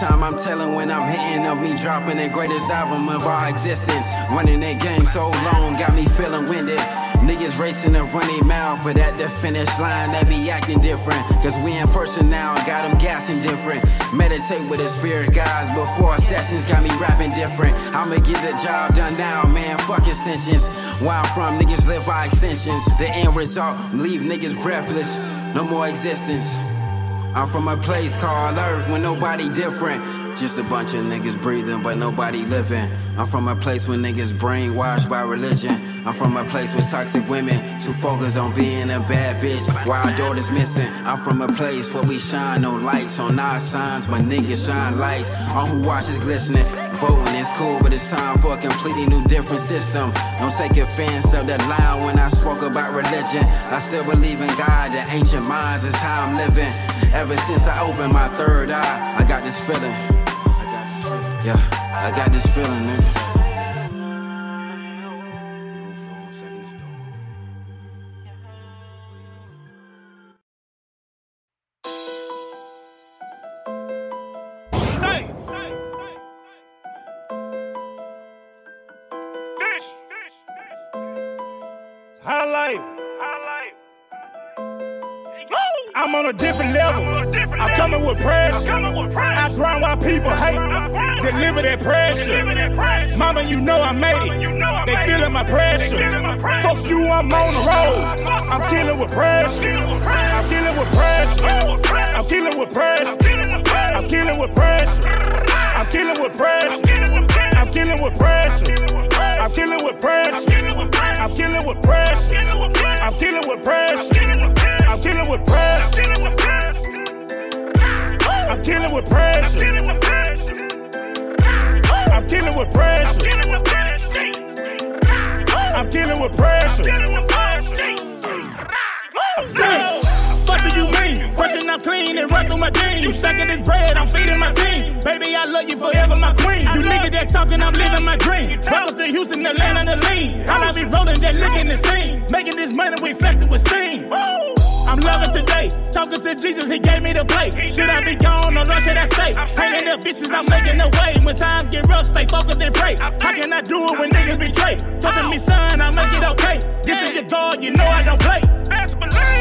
Time I'm telling when I'm hitting of me dropping the greatest album of our existence. Running that game so long, got me feeling winded. Niggas racing and running mouth, but at the finish line, they be acting different. Cause we in person now, got them gassing different. Meditate with the spirit guys before sessions, got me rapping different. I'ma get the job done now, man, fuck extensions. Where I'm from, niggas live by extensions. The end result, leave niggas breathless. No more existence. I'm from a place called Earth when nobody different. Just a bunch of niggas breathing, but nobody living. I'm from a place where niggas brainwashed by religion. I'm from a place with toxic women who focus on being a bad bitch our daughter's missing. I'm from a place where we shine no lights on our signs, but niggas shine lights on who watches glistening. Voting is cool, but it's time for a completely new different system. Don't take offense of that line when I spoke about religion. I still believe in God, the ancient minds is how I'm living. Ever since I opened my third eye, I got this feeling. Yeah, I got this feeling, nigga. Pressure. I grind while people hate. Deliver that pressure. Mama, you know I made it. They feeling my pressure. Fuck you, I'm on the road. I'm killing with pressure. I'm killing with pressure. I'm killing with pressure. I'm killing with pressure. I'm killing with pressure. I'm killing with pressure. I'm killing with pressure. I'm killing with pressure. I'm killing with pressure. I'm killing with pressure. I'm killing with pressure. I'm killing with pressure. I'm killing with pressure. What do you mean? Question I'm clean and run through my jeans. You stacking this bread, I'm feeding my team. Baby, I love you forever, my queen. You niggas that talking, I'm living my dream. Welcome to Houston, Atlanta, the lean. I be rolling, just licking the scene. Making this money, we flexing with steam. I'm loving today. Talking to Jesus, he gave me the plate. Should I be gone or should I stay? Hanging up bitches, I'm making the way. When times get rough, stay focused and pray. How can I do it when niggas betray? Talking to me, son, I make it okay. This is your God, you know I don't play.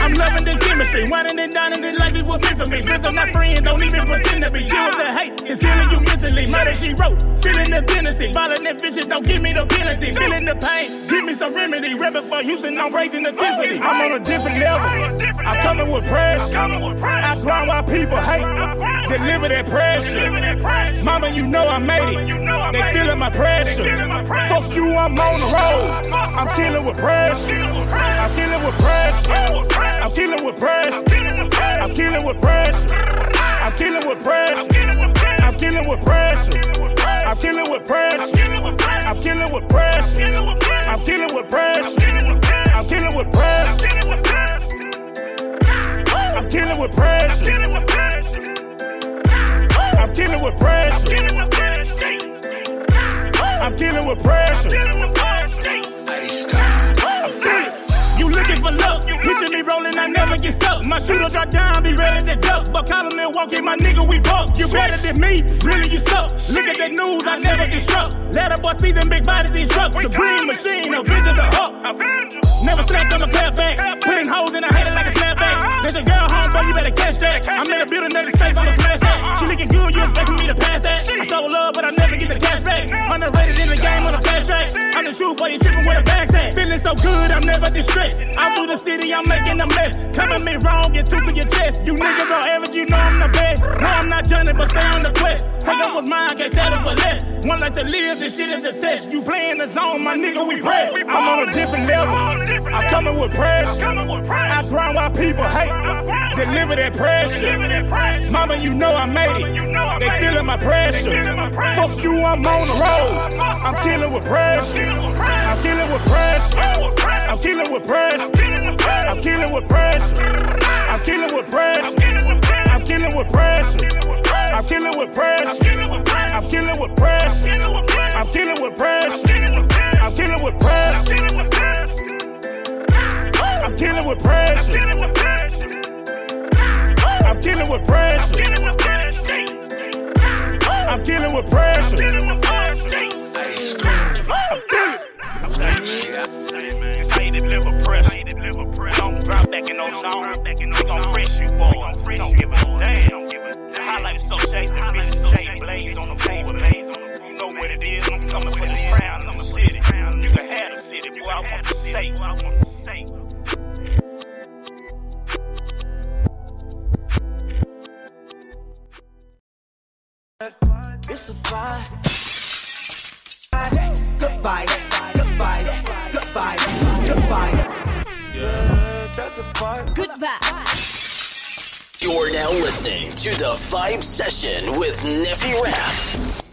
I'm loving this chemistry. Winding and dining this life is what meant for me. Friends are my friend, don't even pretend to be. Chill with the hate, it's killing you mentally. Murder she wrote, feeling the tendency. Violent and vicious, don't give me the penalty. Feeling the pain, give me some remedy. Repping for Houston, I'm raising the intensity. Oh, I'm on a different level. I'm coming with pressure. I grind while people hate. Deliver that pressure. Mama, you know I made it. They feeling my pressure. Fuck you, I'm on the road. I'm killing with pressure. I'm killing with pressure. I'm killing with pressure. I'm killing with pressure. I'm killing with pressure. I'm killing with pressure. I'm killing with pressure. I'm killing with pressure. I'm killing with pressure. I'm killing with pressure. I'm killing with pressure. I'm killing with pressure. I'm killing with pressure. Looking for luck? Picture me rolling, I never get stuck. My shooter drop down, be ready to duck. But Colin and walking, my nigga, we buck. You better than me, really you suck. Look at that news, I never get destruct. Let a boy see them big bodies in trucks. The green machine, Avenger the Huck. Never slapped on a clap back. Putting holes in her head like a snapback. There's a girl home, boy, you better catch that. I'm in a building that is safe, I'ma smash that. She looking good, you expecting me to pass that. I show love, but I never get the cash back. Underrated in the game on a fast track. I'm the truth, boy, you tripping with a back's at. Feeling so good, I'm never distressed. I'm through the city, I'm making a mess. Coming me wrong, get two to your chest. You niggas are average, you know I'm the best. No, I'm not Johnny, but stay on the quest. Take up what's mine, can't settle for less. One like to live, this shit is the test. You playing the zone, my nigga, we press. I'm on a different level. I'm coming with pressure. I grind while people hate. Deliver that pressure. Mama, you know I made it. They feeling my pressure. Fuck you, I'm on the road. I'm killing with pressure. I'm killing with pressure. I'm killing with pressure. I'm killing with pressure. I'm killing with pressure. I'm killing with pressure. I'm killing with pressure. I'm killing with pressure. I'm killing with pressure. I'm killing with pressure. I'm killing with pressure. I'm killing with pressure. I'm killing with pressure. Drop those songs. We gon' press you, boy. Don't give a damn. The highlight is so shady. The bitch J Blaze on the paper. You know what it is. I'm coming for this crown in the city. You can have the city, boy. I want the state. I want the state. It's a vibe. Good vibes, good vibes, good vibes, good vibes. Yeah, that's a vibe. Good vibes. You're now listening to the Vibe Session with Neffy Raps.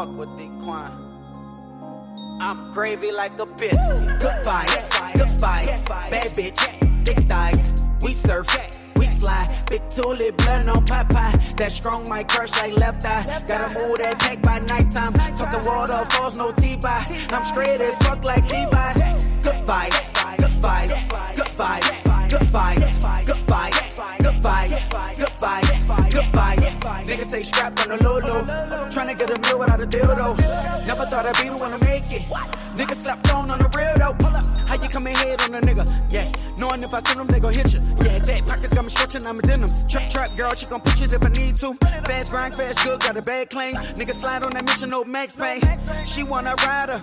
Fuck with the I'm gravy like a biscuit. Good vibes, good vibes. Bad bitch, thick thighs. We surf, we slide. Big tulip, blood on Popeye. That strong might crush like left eye. Gotta move that pack by nighttime. Talking waterfalls, no T-by. I'm straight as fuck like Levi's. Good vibes, good vibes, good vibes, good vibes, good vibes, good vibes, good vibes, good vibes. Niggas stay strapped on the low low. Tryna get a meal without a dildo. Never thought I'd be the one to make it. Niggas slapped on on the real though. Pull up. How you coming head on a nigga? Yeah. Knowing if I send them, they gon' hit you. Yeah, fat pockets got me stretching, I'm denims. Trap, trap, girl, she gon' push it if I need to. Fast grind, fast good, got a bad claim. Nigga slide on that mission, no max pay. She wanna ride her.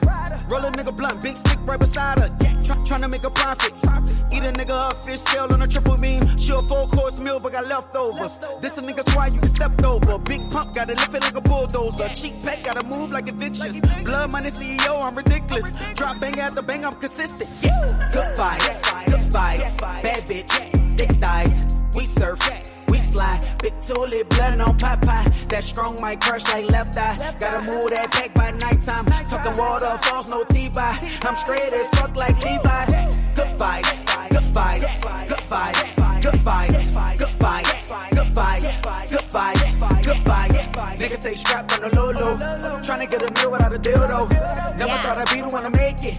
Roll a nigga blunt, big stick right beside her. Yeah, try, tryna make a profit. Eat a nigga up, fish scale on a triple beam. She a full course meal, but got leftovers. This a nigga's squad you can step over. Big pump, lift it like a bulldozer. Cheap pack, gotta move like evictions. Blood money CEO, I'm ridiculous. Drop bang after bang, I'm consistent. Yeah. Good vibes, good vibes. Bad bitch, thick thighs. We surf, we slide. Big tulip, blood on Popeye. That strong might crush like left eye. Gotta move that pack by nighttime. Talking waterfalls, no T-by. I'm straight as fuck like Levi's. Good vibes, good vibes, good vibes, good vibes, good vibes, good vibes, good vibes, good vibes. Niggas stay strapped on the low low. Tryna get a meal without a dildo. Never thought I'd be the one to make it.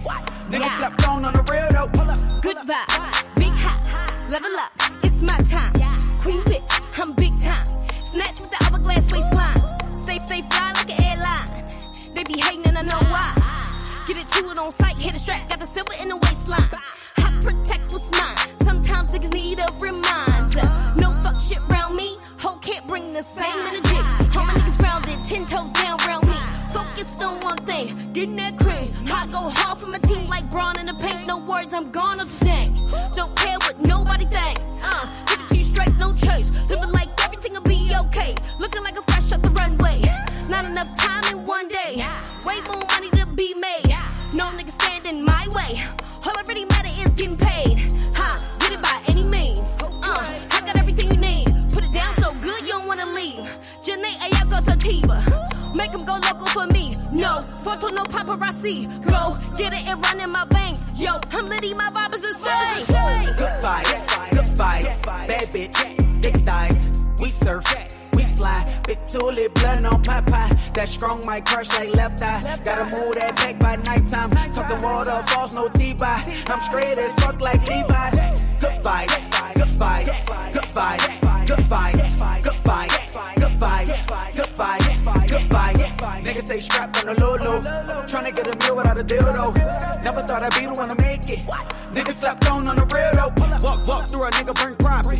Niggas slept on on the real though. Pull up. Good vibes, big hot, level up, it's my time. Queen bitch, I'm big time. Snatch with the hourglass waistline. Stay, stay fly like an airline. They be hating and I know why. Get it to it on sight, hit a strap, got the silver in the waistline. I protect what's mine. Sometimes niggas need a reminder. No fuck shit round me. Ho can't bring the same energy. All my niggas grounded, ten toes down round me. Focused on one thing, getting that cream. I go hard for my team like Braun in the paint. No words, I'm gone up today. Don't care what nobody think. Uh, give it to you straight, no chase. Living like everything will be okay. Looking like a fresh up the runway. Not enough time in one day. Way more money to be made. No nigga standing my way. All I really matter is getting paid. Janae Ayako Sativa. come go local for me. No, photo, no paparazzi. Go, get it and run in my veins. Yo, I'm litty, my vibe is insane. Good vibes, good vibes, bad bitch, thick thighs. We surf, we slide, big tulip, blood on Popeye. That strong might crush like left eye. Gotta move that back by nighttime. Talking waterfalls, no T-by. I'm straight as fuck like Levi's. Good vibes, good vibes, good vibes, good vibes, good vibes, good vibes, good vibes, good vibes. Niggas stay strapped on the low low. Tryna get a meal without a dildo. Never thought I'd be the one to make it. Niggas slept on on the real though. Walk, walk through a nigga burn profit.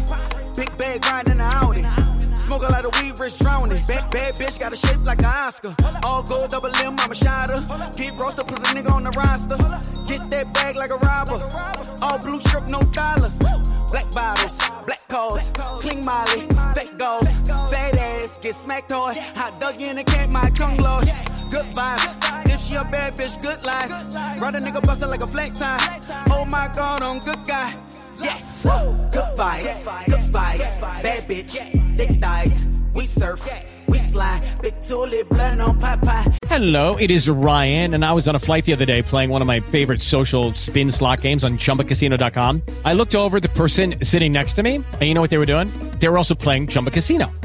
Big bag grind in the Audi. Smoke a lot of weed, wrist drowning. Bad, bad bitch got a shape like an Oscar. All gold, double M, I'm a shotter. Get roasted, put a nigga on the roster. Get that bag like a robber. All blue strip, no dollars. Black bottles, black calls, clean molly, fake goals, fat ass, get smacked hard. Hot dog in the camp, my tongue lost. Good vibes. If she a bad bitch, good lies. Ride a nigga bustin' like a flat tire. Oh my god, on good guy. Yeah. Good vibes, good vibes, bad bitch, thick thighs. We surf, we slide, big tulip, blood on Popeye. Hello, it is Ryan, and I was on a flight the other day playing one of my favorite social spin slot games on chumbacasino.com. I looked over the person sitting next to me, and you know what they were doing? They were also playing Chumba Casino.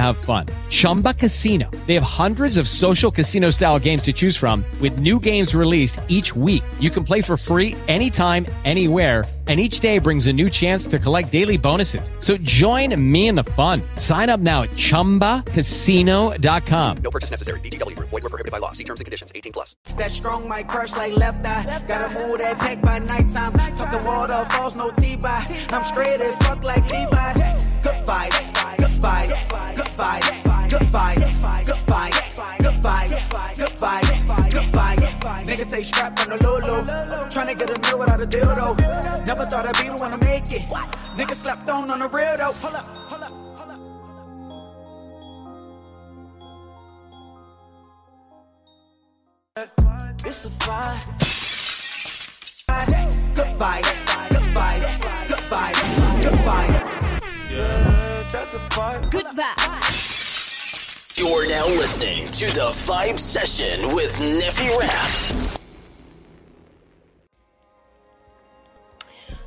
have fun. Chumba Casino. They have hundreds of social casino style games to choose from with new games released each week. You can play for free anytime, anywhere, and each day brings a new chance to collect daily bonuses. So join me in the fun. Sign up now at ChumbaCasino.com. No purchase necessary. VGW. Void were prohibited by law. See terms and conditions. 18 plus. That strong might crush like left eye. Gotta move that pack by nighttime. Talking waterfalls, no T-by. I'm straight as fuck like Levi's. Good vibes, good vibes, good vibes, good vibes, good vibes, good vibes, good vibes, good vibes. Good vibes. Niggas stay strapped on the low low. Tryna get a meal without a dildo. Never thought I'd be the one to make it. Niggas slept on on the real though. Hold up, hold up. It's a vibe. Good vibes, good vibes, good vibes, good vibes. Yeah, that's a vibe. Good vibes. You're now listening to the Vibe Session with Neffy Raps.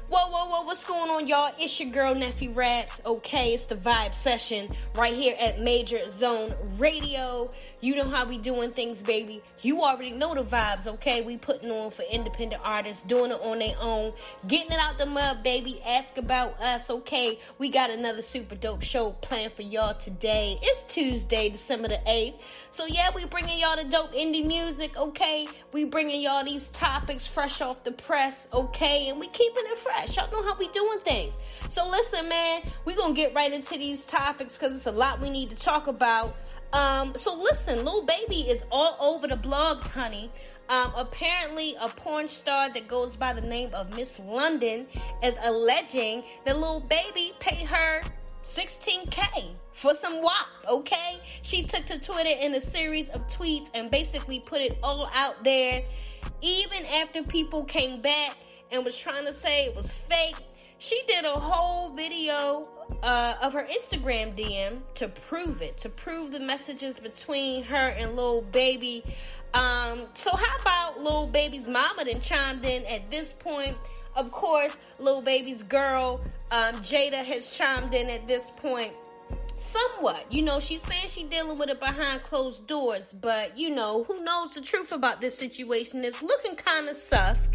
Whoa, whoa, whoa, what's going on, y'all? It's your girl, Neffy Raps. Okay, it's the vibe session right here at Major Zone Radio. You know how we doing things, baby. You already know the vibes, okay? We putting on for independent artists, doing it on their own, getting it out the mud, baby. Ask about us, okay? We got another super dope show planned for y'all today. It's Tuesday, December the 8th. So, yeah, we bringing y'all the dope indie music, okay? We bringing y'all these topics fresh off the press, okay? And we keeping it fresh. Y'all know how we doing things. So, listen, man, we gonna get right into these topics because it's a lot we need to talk about. Um, so listen, Lil Baby is all over the blogs, honey. Um, apparently, a porn star that goes by the name of Miss London is alleging that Lil Baby paid her 16k for some WAP, okay? She took to Twitter in a series of tweets and basically put it all out there. Even after people came back and was trying to say it was fake, she did a whole video uh, of her Instagram DM to prove it, to prove the messages between her and Lil Baby. Um, so how about Lil Baby's mama then chimed in at this point? Of course, Lil Baby's girl, um, Jada, has chimed in at this point. Somewhat, you know, she's saying she's dealing with it behind closed doors, but you know, who knows the truth about this situation? It's looking kind of sus.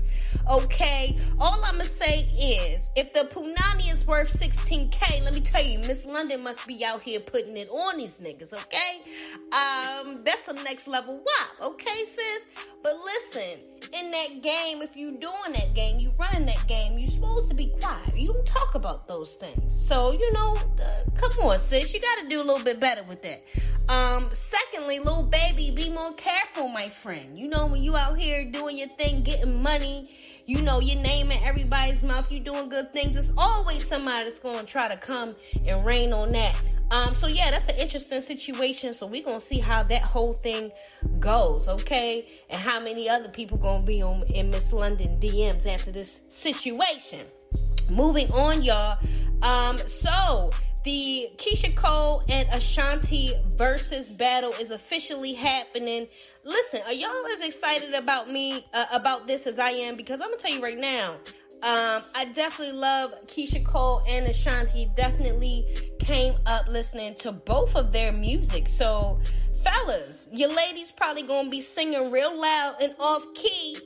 Okay, all I'ma say is if the Punani is worth 16k, let me tell you, Miss London must be out here putting it on these niggas, okay? Um, that's a next level wop, okay, sis? But listen, in that game, if you doing that game, you running that game, you supposed to be quiet. You don't talk about those things. So, you know, uh, come on, sis, you gotta do a little bit better with that. Um, secondly, Lil Baby, be more careful, my friend. You know, when you out here doing your thing, getting money, you know, your name in everybody's mouth, you doing good things. There's always somebody that's gonna try to come and rain on that. Um, so yeah, that's an interesting situation. So we gonna see how that whole thing goes, okay? And how many other people gonna be on in Miss London DMs after this situation. Moving on, y'all. Um, so the Keyshia Cole and Ashanti versus battle is officially happening. Listen, are y'all as excited about me uh, about this as I am? Because I'm gonna tell you right now, um, I definitely love Keyshia Cole and Ashanti. Definitely came up listening to both of their music. So, fellas, your ladies probably gonna be singing real loud and off key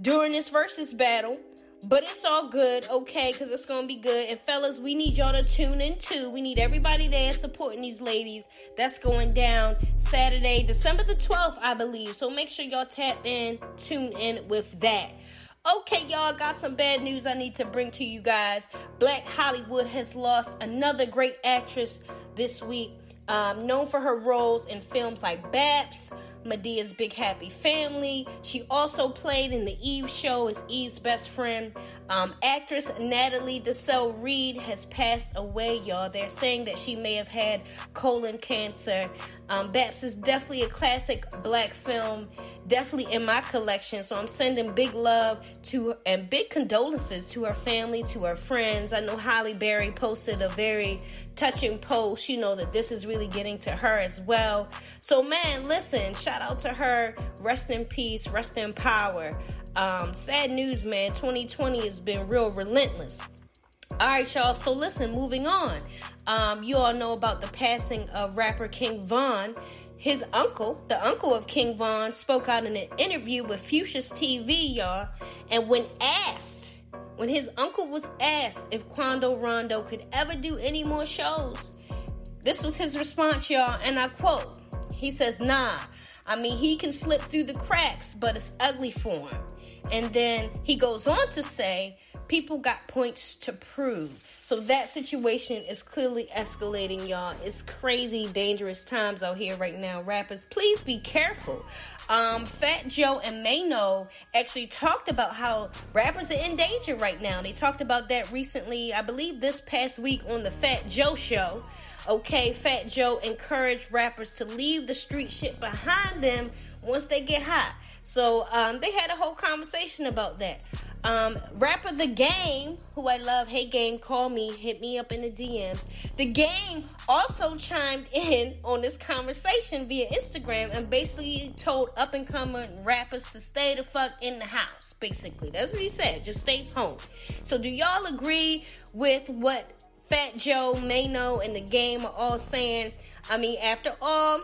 during this versus battle. But it's all good, okay, because it's gonna be good. And fellas, we need y'all to tune in too. We need everybody there supporting these ladies. That's going down Saturday, December the 12th, I believe. So make sure y'all tap in, tune in with that. Okay, y'all, got some bad news I need to bring to you guys. Black Hollywood has lost another great actress this week, um, known for her roles in films like Babs, Madea's Big Happy Family. She also played in the Eve show as Eve's best friend. Um, actress Natalie Desselle Reid has passed away, y'all. They're saying that she may have had colon cancer. Um, Babs is definitely a classic black film, definitely in my collection. So I'm sending big love to and big condolences to her family, to her friends. I know Halle Berry posted a very touching post, you know, that this is really getting to her as well. So, man, listen, shout out to her. Rest in peace, rest in power. Um, sad news, man. 2020 has been real relentless. All right, y'all. So listen, moving on. Um, you all know about the passing of rapper King Von. His uncle, the uncle of King Von, spoke out in an interview with Fuchsia's TV, y'all. And when asked, when his uncle was asked if Quando Rondo could ever do any more shows, this was his response, y'all. And I quote, he says, Nah, I mean, he can slip through the cracks, but it's ugly for him. And then he goes on to say, people got points to prove. So that situation is clearly escalating, y'all. It's crazy, dangerous times out here right now. Rappers, please be careful. Um, Fat Joe and Mano actually talked about how rappers are in danger right now. They talked about that recently, I believe this past week on the Fat Joe show. Okay, Fat Joe encouraged rappers to leave the street shit behind them once they get hot. So um, they had a whole conversation about that. Um, rapper The Game, who I love, hey Game, call me, hit me up in the DMs. The Game also chimed in on this conversation via Instagram and basically told up and coming rappers to stay the fuck in the house. Basically, that's what he said. Just stay home. So, do y'all agree with what Fat Joe, Mano, and The Game are all saying? I mean, after all,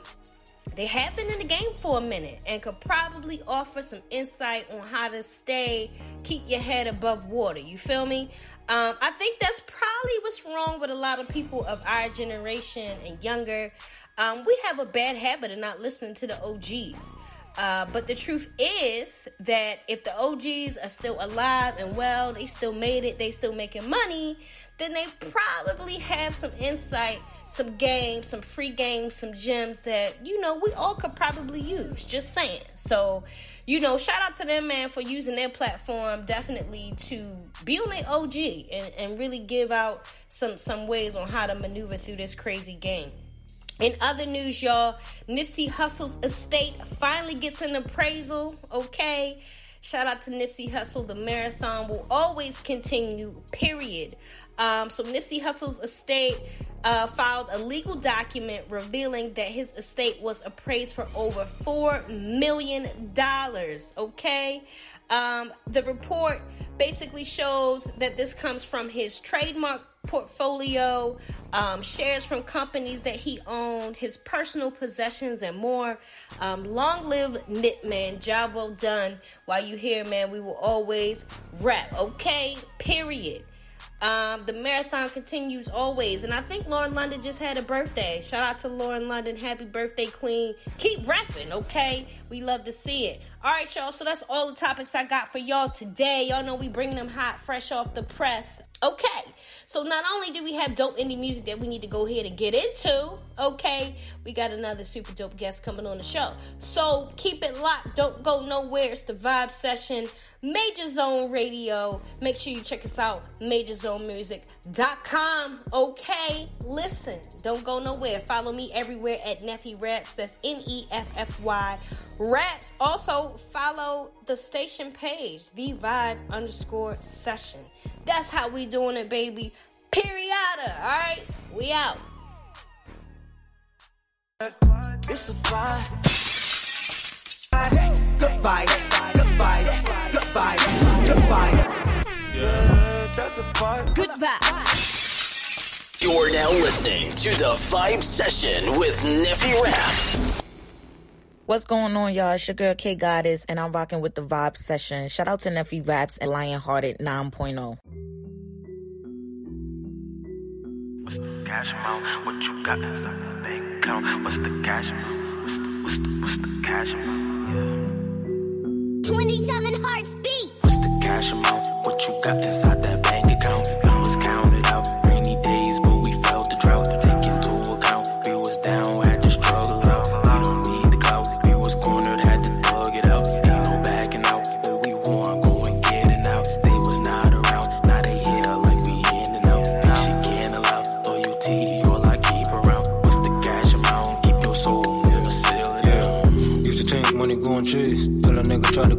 they have been in the game for a minute and could probably offer some insight on how to stay, keep your head above water. You feel me? Um, I think that's probably what's wrong with a lot of people of our generation and younger. Um, we have a bad habit of not listening to the OGs. Uh, but the truth is that if the OGs are still alive and well, they still made it, they still making money, then they probably have some insight, some games, some free games, some gems that, you know, we all could probably use. Just saying. So, you know, shout out to them, man, for using their platform definitely to be on their OG and, and really give out some, some ways on how to maneuver through this crazy game. In other news, y'all, Nipsey Hussle's estate finally gets an appraisal. Okay. Shout out to Nipsey Hussle. The marathon will always continue, period. Um, so, Nipsey Hussle's estate uh, filed a legal document revealing that his estate was appraised for over $4 million. Okay. Um, the report basically shows that this comes from his trademark portfolio, um, shares from companies that he owned, his personal possessions, and more. Um, long live Nip, man. Job well done. While you here, man, we will always rap. Okay? Period. Um, the marathon continues always. And I think Lauren London just had a birthday. Shout out to Lauren London. Happy birthday, Queen. Keep rapping, okay? We love to see it. All right, y'all. So that's all the topics I got for y'all today. Y'all know we bringing them hot, fresh off the press. Okay. So not only do we have dope indie music that we need to go ahead and get into, okay, we got another super dope guest coming on the show. So keep it locked. Don't go nowhere. It's the Vibe Session. Major Zone Radio. Make sure you check us out, majorzonemusic.com. Okay, listen, don't go nowhere. Follow me everywhere at Neffy Raps. That's N E F F Y Raps. Also, follow the station page, the vibe underscore session. That's how we doing it, baby. Period. All right, we out. It's a vibe. Good vibes, good vibes, good vibes, good vibes. Yeah, that's a vibe. Good vibes. You're now listening to the Vibe Session with Neffy Raps. What's going on, y'all? It's your girl K Goddess, and I'm rocking with the Vibe Session. Shout out to Neffy Raps and Lionhearted oh. 9.0. cash amount? What you got inside the bank account? What's the cash amount? What's the, what's the, what's the cash amount? 27 hearts beat. What's the cash amount? What you got inside that bank account?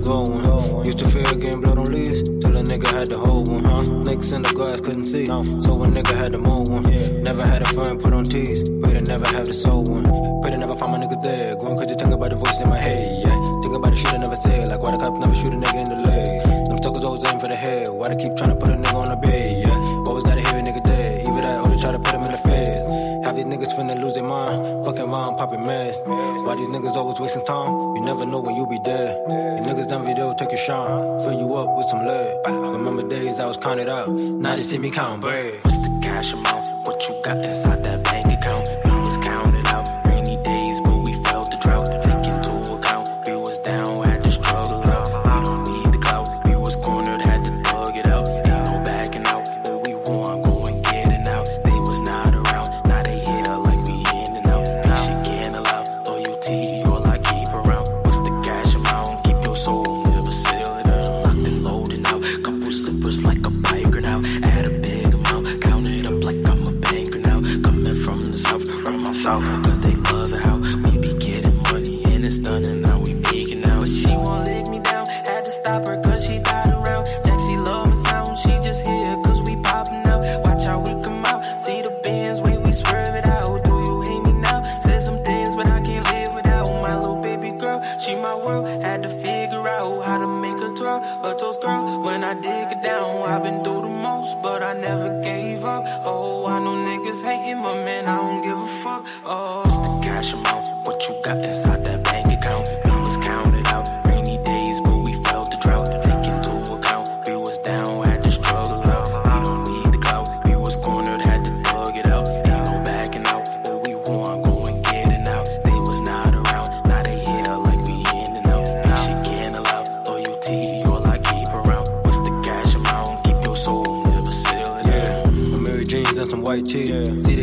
A nigga tried to go one. Used to fear getting blood on leaves till a nigga had to hold one. Snakes in the grass couldn't see, so a nigga had to mow one. Never had a friend put on tees, pray to never have to soul one. Pray to never find my nigga dead. Going cause you think about the voices in my head, yeah. Think about the shit I never said, like why the cops never shoot a nigga in the leg. Them suckers always aim for the head, why they keep trying to finna lose their mind, fucking around, popping meds. Why these niggas always wasting time? You never know when you'll be dead. You niggas done video, take a shine, fill you up with some lead. Remember days I was counted out, now they see me count bread. What's the cash amount? What you got inside that bank account?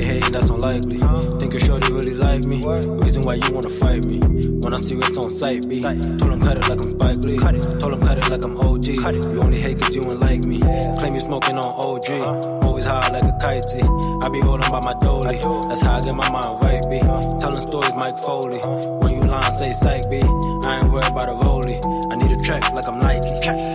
See the hate, that's unlikely. Think your shorty really like me. Reason why you wanna fight me. When I see it's on sight, B. Told him cut it like I'm Spike Lee. Told him cut it like I'm OG. You only hate cause you ain't like me. Claim you smoking on OG. Always high like a kite. I be holding by my dolly. That's how I get my mind right, B. Telling stories, Mike Foley. When you line, say psych, B. I ain't worried about a rollie. I need a track like I'm Nike.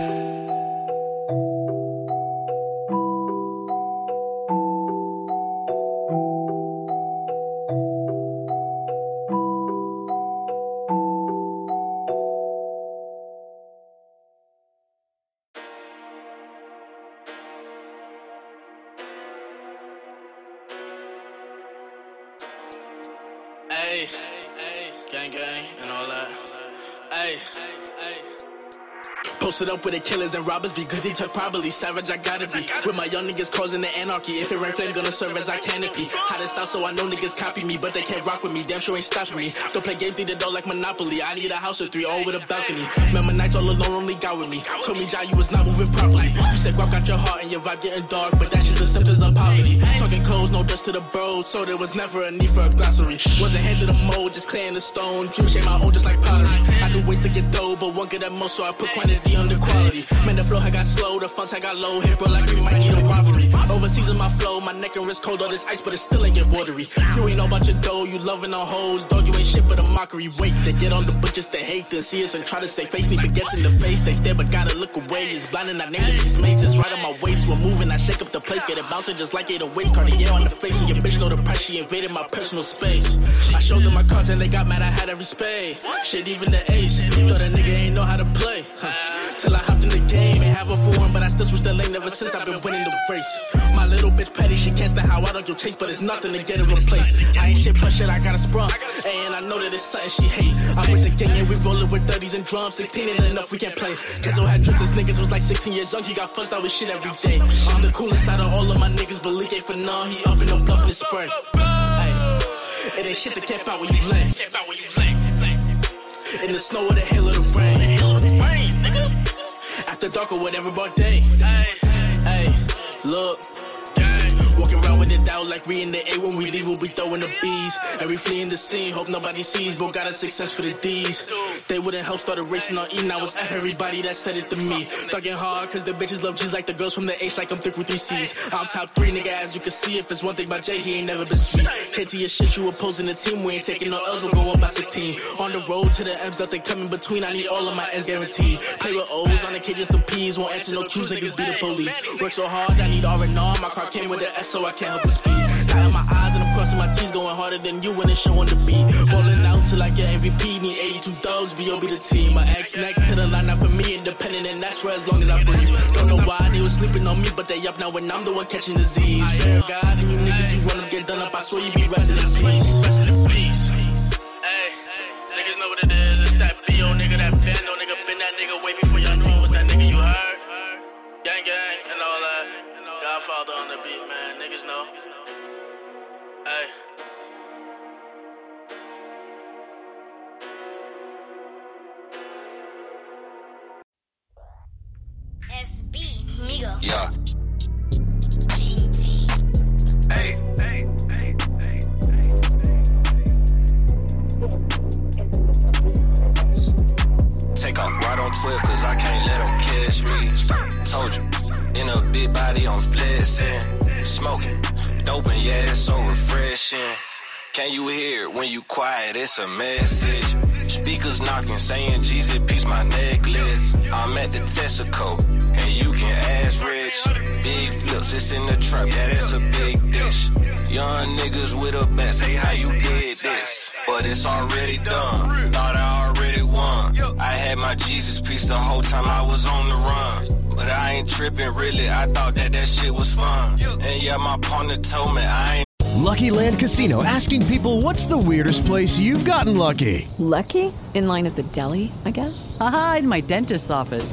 Posted up with the killers and robbers because he took probably savage. I gotta be with my young niggas causing the anarchy. If it rain flame, gonna serve as our canopy. Hot as south, so I know niggas copy me, but they can't rock with me. Damn sure ain't stopping me. Don't play games, need the door like Monopoly. I need a house of three, all with a balcony. Remember nights all alone, only got with me. Told me, Ja, you was not moving properly. You said guap got your heart and your vibe getting dark, but that's just the symptoms of poverty. Talking clothes, no dust to the bros, so there was never a need for a glossary. Wasn't handed a mold, just clearing the stone. Dream shape my own, just like pottery. I knew ways to get dough, but one get at most, so I put quantity under quality. Man, the flow had got slow, the funds had got low. Hit bro like we might need a robbery. Overseas in my flow, my neck and wrist cold, all this ice, but it still ain't get watery. You ain't know about your dough, you loving on hoes, dog, you ain't shit but a mockery. Wait, they get on the butchers, they hate to see us and try to say face me, gets in the face. They stare, but gotta look away. It's blinding, I named it these maces. Right on my waist, we're moving, I shake up the place, get it bouncing just like it a waist. Cartier on the face, and your bitch know the price, she invaded my personal space. I showed them my cards and they got mad, I had every spade. Shit, even the ace, thought a nigga ain't know how to play. Huh. Till I hopped in the game, and have a for one, but I still switched the lane ever since I've been winning the race. My little bitch petty, she can't stand how I don't give chase, but it's nothing to get it replaced. I ain't shit, but shit, I got a sprung. And I know that it's something she hate. I'm with the gang and we rollin' with 30s and drums. 16 ain't enough, we can't play. Kenzo had drinks, his niggas was like 16 years young, he got fucked out with shit every day. I'm the coolest out of all of my niggas, but ain't for none. He up in the bluff in the spray. It ain't shit to camp out when you land. In the snow or the hail or the rain. After dark or whatever about day. Hey, look. It out like we in the A when we leave, we'll be throwing the B's. And we fleeing the scene, hope nobody sees, but got a success for the D's. They wouldn't help started racing on E, now it's F everybody that said it to me. Thugging hard, cause the bitches love G's like the girls from the H, like I'm thick with three C's. I'm top three, nigga, as you can see. If it's one thing about Jay, he ain't never been sweet. Can't to your shit, you opposing the team, we ain't taking no L's, we'll go up by 16. On the road to the M's, nothing coming between, I need all of my N's guaranteed. Play with O's, on the cages some P's, won't answer no Q's, niggas be the police. Work so hard, I need R&R, my car came with an S, so I can't help but speed. Got my eyes and I'm crossing my T's, going harder than you when it's showing the beat. Rolling out till I get MVP, need 82 dubs, B.O.B. the team. My ex next to the line, not for me, independent, and that's for as long as I breathe. Don't know why they was sleeping on me, but they up now when I'm the one catching disease. Fair God, and you niggas, you run up, get done up, I swear you be resting in peace. Hey. SB, Migo. Yeah. Hey. Hey. Hey. Hey. Hey. Take off right on 12, cause I can't let them catch me. Told you, in a big body, I'm flexing. Smoking, doping, yeah, it's so refreshing. Can you hear it when you quiet? It's a message. Speakers knocking, saying Jesus, peace my necklace. I'm at the Texaco, and you can ask Rich. Big flips, it's in the trap, yeah, that's a big dish. Young niggas with a best, hey, how you did this? But it's already done, thought I already won. I had my Jesus piece the whole time I was on the run. But I ain't tripping, really, I thought that that shit was fun. And yeah, my partner told me I ain't. Lucky Land Casino asking people what's the weirdest place you've gotten lucky? Lucky? In line at the deli, I guess? Aha, in my dentist's office.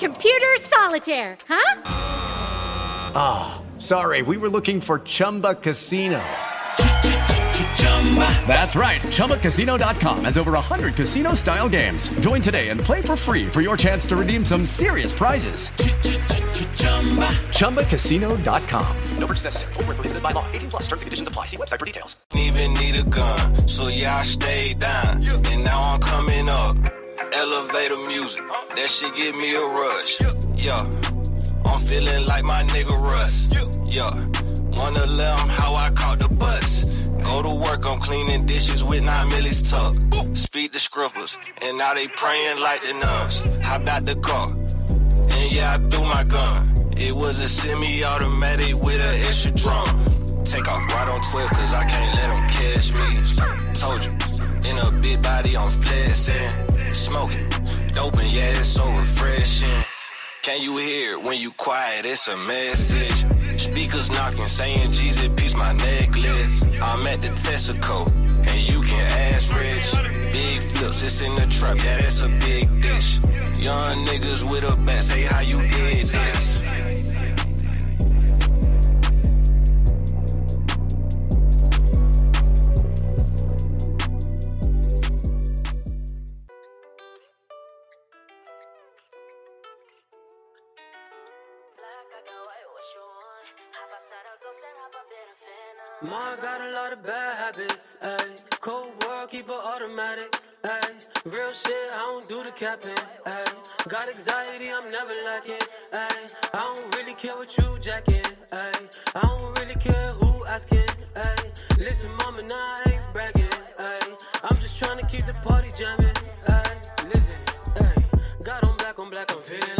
Computer solitaire, huh? Ah, oh, sorry. We were looking for Chumba Casino. That's right. ChumbaCasino.com has over 100 casino style games. Join today and play for free for your chance to redeem some serious prizes. ChumbaCasino.com. No purchase necessary. Full prohibited by law. 18 plus terms and conditions apply. See website for details. Even need a gun, so yeah, I stayed down. And now I'm coming up. Elevator music, that shit give me a rush. Yeah, I'm feeling like my nigga Russ. Yeah, wanna let 'em how I caught the bus. Go to work, I'm cleaning dishes with nine millies tuck. Speak the scribbles, and now they praying like the nuns. Hop out the car, and yeah, I threw my gun. It was a semi-automatic with an extra drum. Take off right on 12, cause I can't let them catch me. Told you, in a big body, I'm flexing. Smoking, dope, and yeah, it's so refreshing. Can you hear it when you quiet? It's a message. Speakers knocking, saying Jesus, piece my necklace. I'm at the Texaco, and you can ask Rich. Big flips, it's in the trap, yeah, that's a big dish. Young niggas with a bat, say how you did this. Got a lot of bad habits, ayy. Cold world, keep it automatic, ayy. Real shit, I don't do the capping, ayy. Got anxiety, I'm never lacking, ayy. I don't really care what you jacking, ayy. I don't really care who asking, ayy. Listen, mama, nah, I ain't bragging, ayy. I'm just trying to keep the party jamming, ayy. Listen, ayy. Got on black on black, I'm feeling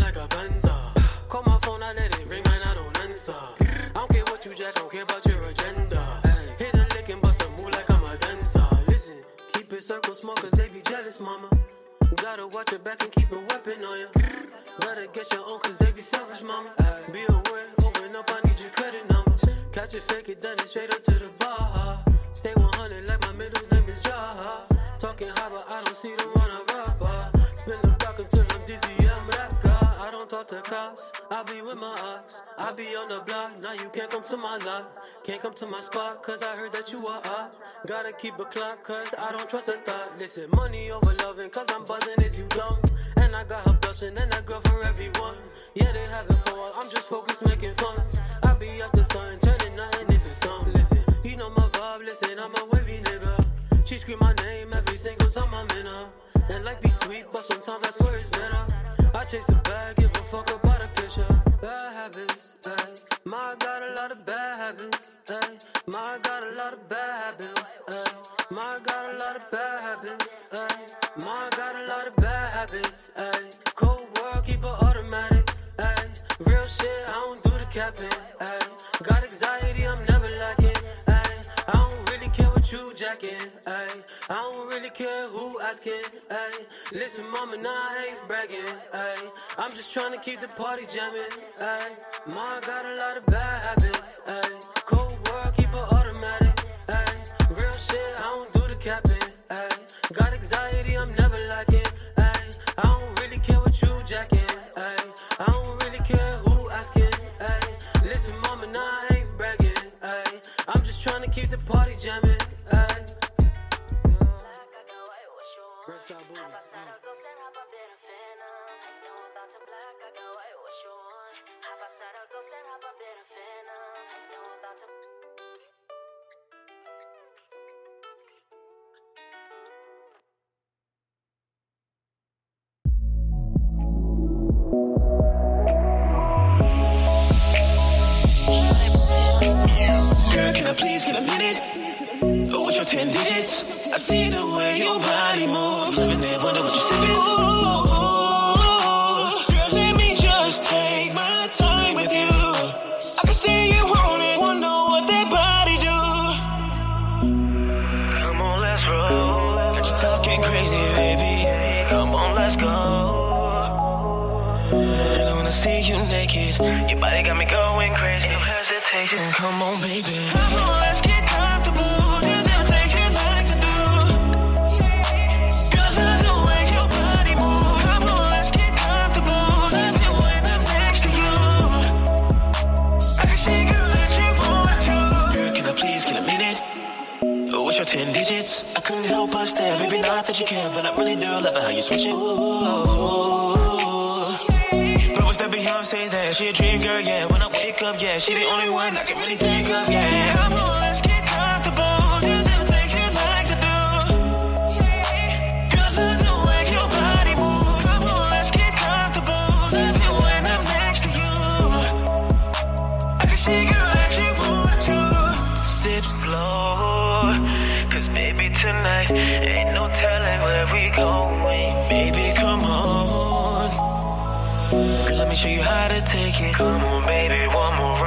watch your back and keep a weapon on you. Better get your own cause they be selfish, mama. Be aware, open up, I need your credit numbers. Catch it, fake it, then it straight up To cops, I be with my ox. I be on the block, now you can't come to my lot. Can't come to my spot, cause I heard that you are up. Gotta keep a clock, cause I don't trust a thought. Listen, money over loving, cause I'm buzzing, is you dumb? And I got her blushing, and that girl for everyone. Yeah, they having fun, I'm just focused making fun. I be up to sun, turning nothing into some. Listen, you know my vibe, listen, I'm a wavy nigga. She scream my name every single time I'm in her. And life be sweet, but sometimes I swear it's better. I chase the bag, Ma got a lot of bad habits, ayy. Ma got a lot of bad habits, ayy. Ma got a lot of bad habits, ayy. Ma got a lot of bad habits, ayy. Cold world, keep it automatic, ayy. Real shit, I don't do the capping, ayy. Got anxiety, I'm you jacking, ayy. I don't really care who asking, ayy. Listen, mama, nah, I ain't bragging, ayy. I'm just trying to keep the party jamming, ayy. Ma got a lot of bad habits, ayy. Cold world, keep it automatic, ayy. Real shit, I don't do the capping, ayy. Got anxiety, I'm never lacking, ayy. I don't really care what you jacking, ayy. I don't really care who asking, ayy. Listen, mama, nah, I ain't bragging, ayy. I'm just trying to keep the party jamming, 10 digits? I see the way your body moves. Living there, wonder what you're sipping. Body got me going crazy. No hesitation. Come on, baby. Come on, let's get comfortable. Do the things you like to do. Girl, love the way your body moves. Come on, let's get comfortable. Love it when I'm next to you. I can see, girl, that you want to. Girl, can I please get a minute? Oh, what's your 10 digits? I couldn't help but stare. Baby, not that you care, but I really do love how you switch it. Ooh. But what's that She a dream girl, yeah. When I wake up, yeah. She the only one I can really think of, yeah. Show you how to take it. Come on, baby, one more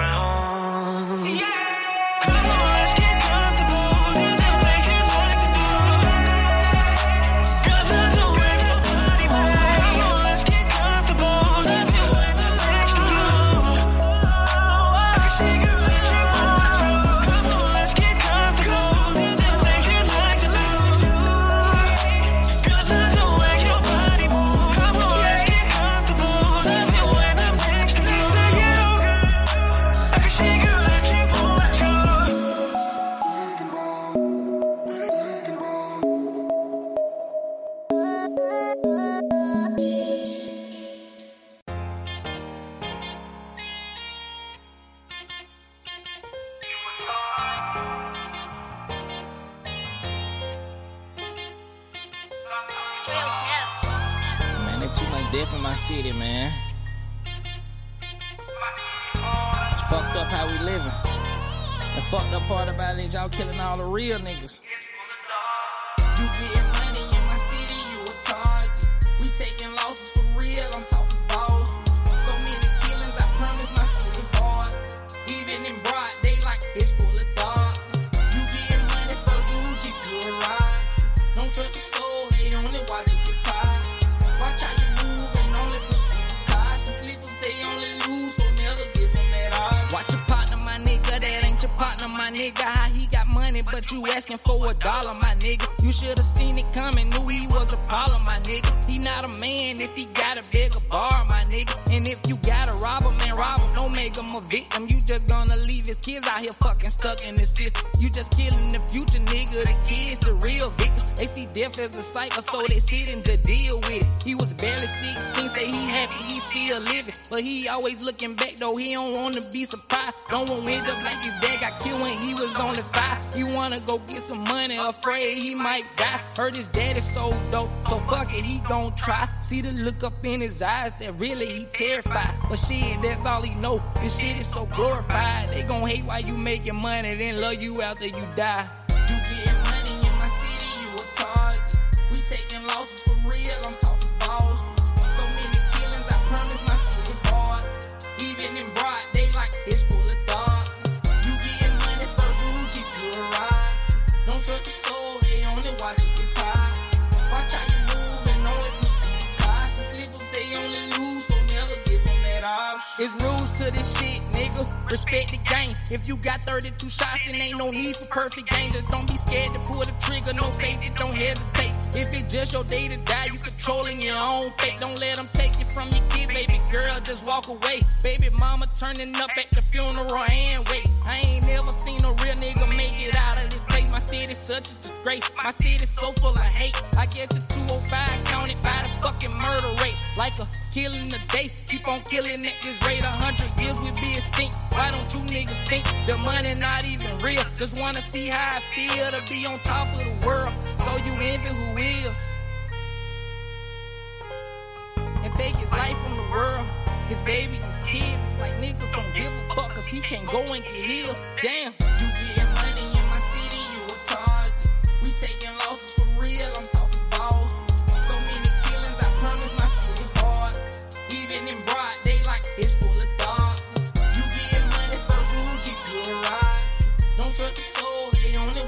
nigga. How money, but you asking for a dollar, my nigga. You should've seen it coming, knew he was a problem, my nigga. He not a man if he got a bigger bar, my nigga. And if you gotta rob him, man, rob him. Don't make him a victim. You just gonna leave his kids out here fucking stuck in the system. You just killing the future, nigga. The kids, the real victims. They see death as a cycle, so they sitting to deal with it. He was barely 16, say he happy, he still living. But he always looking back, though. He don't wanna be surprised. Don't want end up like his dad got killed when he was only five. He wanna go get some money, afraid he might die. Heard his daddy so dope, so fuck it, he gon' try. See the look up in his eyes that really he terrified. But shit, that's all he know. This shit is so glorified. They gon' hate while you making money, then love you after you die. You getting money in my city, you a target. We taking losses It's rules to this shit, nigga. Respect the game. If you got 32 shots, then ain't no need for perfect game. Just don't be scared to pull the trigger. No safety, don't hesitate. If it's just your day to die, you controlling your own fate. Don't let them take you from your kid, baby girl. Just walk away. Baby mama turning up at the funeral and wait. I ain't never seen a real nigga make it out of this place. My city's such a disgrace. My city's so full of hate. I get to 205 counted by the fucking murder rate. Like a killing a day. Keep on killing at this rate. A hundred years we be extinct. Why don't you niggas think the money not even real? Just wanna see how I feel to be on top of the world. So you envy who is. And take his life from the world. His baby, his kids, it's like niggas don't give a fuck cause he can't go and get his. Damn, you getting money in my city, you a target. We taking losses for real, I'm talking bosses. So many killings, I promise my city boys. Even in broad daylight, it's full of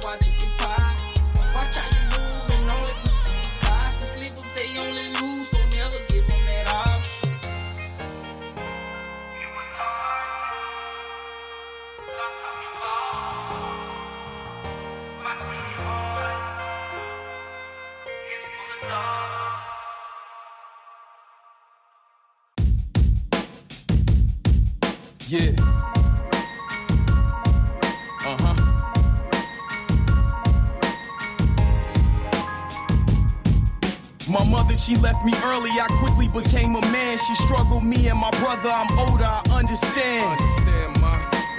watch mother, she left me early. I quickly became a man. She struggled me and my brother. I'm older, I understand.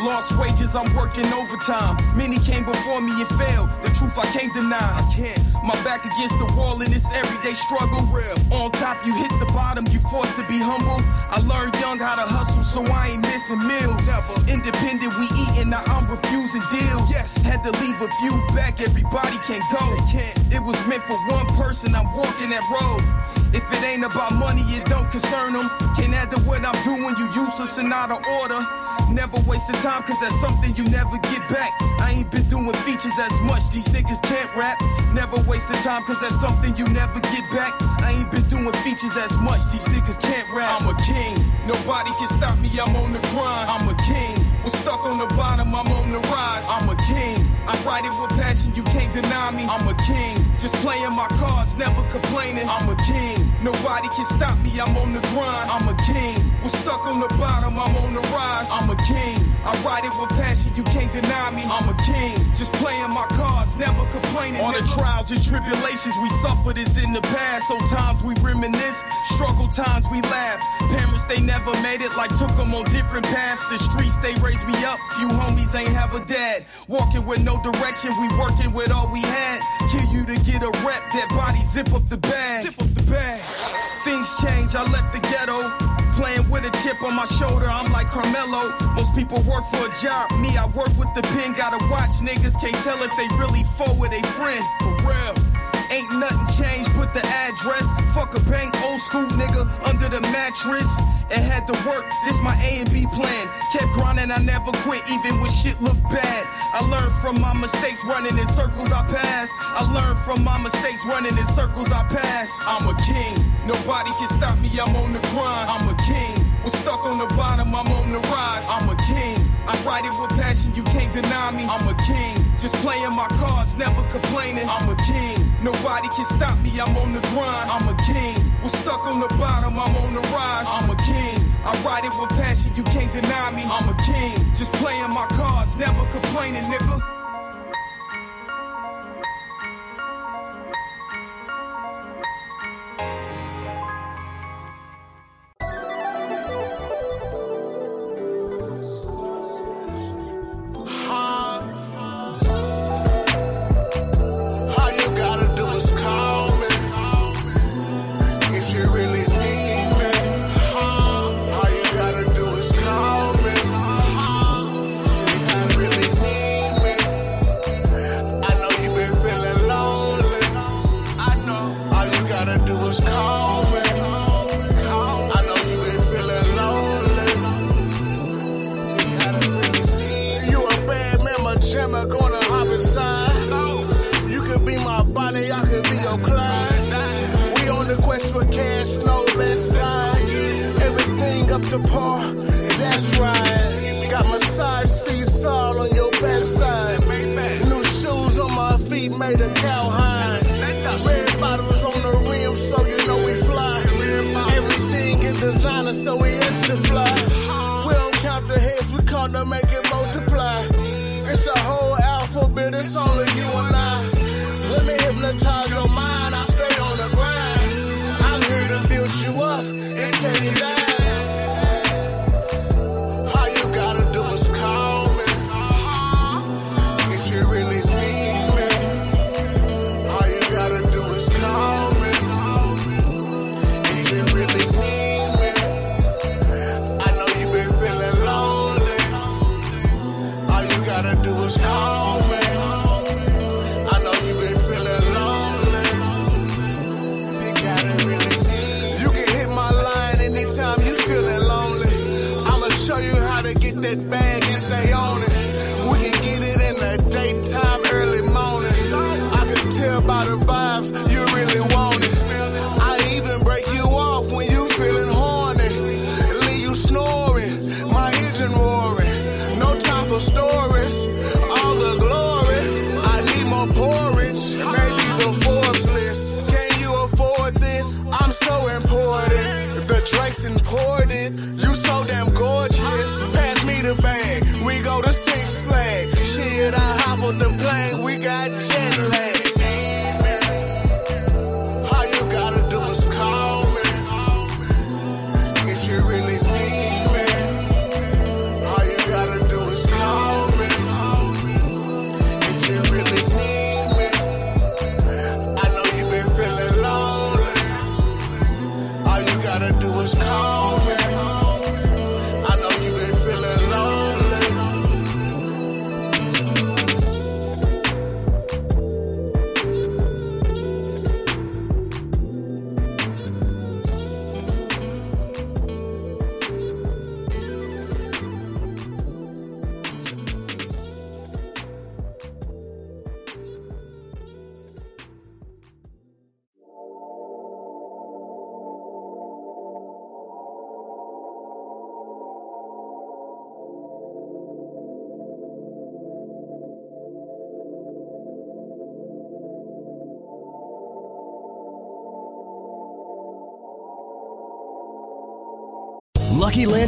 Lost wages, I'm working overtime. Many came before me and failed. The truth I can't deny. I can't. My back against the wall in this everyday struggle. Real. On top, you hit the bottom, you forced to be humble. I learned young how to hustle, so I ain't missing meals. Never. Independent, we eating, now I'm refusing deals. Yes. Had to leave a few back, everybody can go. They can't. It was meant for one person, I'm walking that road. If it ain't about money, it don't concern them. Can't add to what I'm doing, you useless and out of order. Never wasting time, cause that's something you never get back. I ain't been doing features as much, these niggas can't rap. Never wasting time, cause that's something you never get back. I ain't been doing features as much, these niggas can't rap. I'm a king, nobody can stop me, I'm on the grind. I'm a king, was stuck on the bottom, I'm on the rise. I'm a king, I write it with passion, you can't deny me. I'm a king, just playing my cards, never complaining. I'm a king, nobody can stop me, I'm on the grind. I'm a king, was stuck on the bottom, I'm on the rise. I'm a king, I write it with passion, you can't deny me. I'm a king, just playing my cards, never complaining. All the trials and tribulations we suffered is in the past. So times we reminisce, struggle times we laugh. Parents they never made it, like took them on different paths. The streets they raised me up, few homies ain't have a dad. Walking with no direction, we working with all we had. Kill you to get a rep, that body zip up the bag. Zip up the bag. Things change, I left the ghetto. Playing with a chip on my shoulder, I'm like Carmelo. Most people work for a job, me, I work with the pen. Gotta watch niggas, can't tell if they really forward a friend. Real. Ain't nothing changed but the address. Fuck a bank, old school nigga under the mattress. It had to work, this my A and B plan. Kept grinding, I never quit, even when shit looked bad. I learned from my mistakes, running in circles I passed. I learned from my mistakes, running in circles I passed. I'm a king, nobody can stop me, I'm on the grind. I'm a king, was stuck on the bottom, I'm on the rise. I'm a king, I write it with passion, you can't deny me. I'm a king, just playing my cards, never complaining. I'm a king, nobody can stop me, I'm on the grind. I'm a king, was stuck on the bottom, I'm on the rise. I'm a king, I write it with passion, you can't deny me. I'm a king, just playing my cards, never complaining, nigga. To par,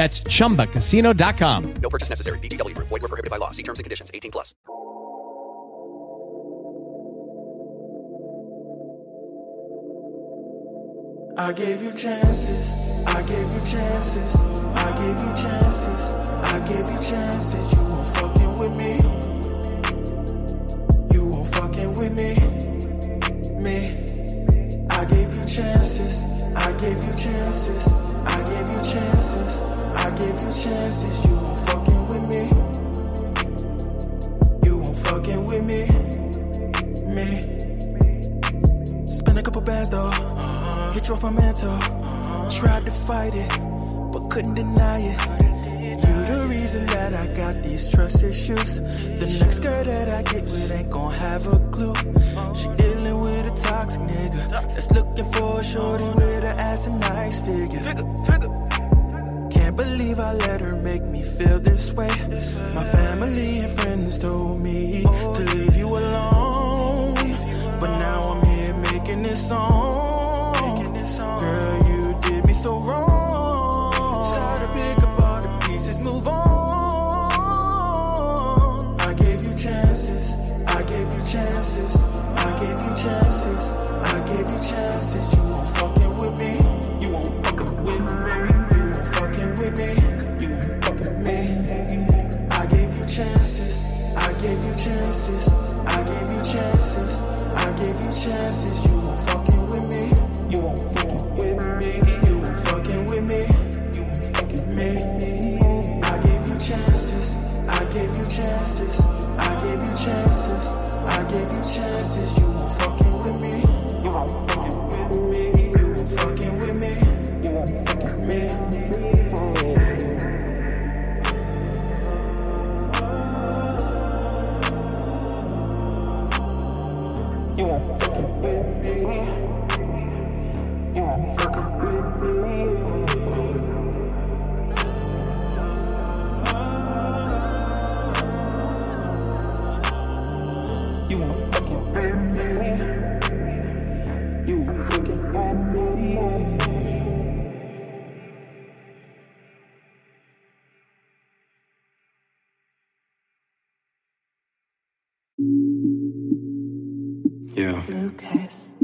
That's chumbacasino.com. No purchase necessary. VGW Group. Void were prohibited by law. See terms and conditions. 18 plus. I gave you chances, I gave you chances, I gave you chances, I gave you chances. You won't fucking with me. You won't fucking with me. Me. I gave you chances, I gave you chances, I gave you chances, I gave you chances. You won't fucking with me. You won't fucking with me. Me. Spend a couple bands though. Uh-huh. Hit you off my mantle. Uh-huh. Tried to fight it, but couldn't deny it. You the reason that I got these trust issues. The next girl that I get with ain't gon' have a clue. She uh-huh. dealing with a toxic nigga that's looking for a shorty with an ass and nice figure. Can't believe I let her make me feel this way. My family and friends told me to leave you alone, but now I'm here making this song. Girl, you did me so wrong. Chances. Yeah. Lucas.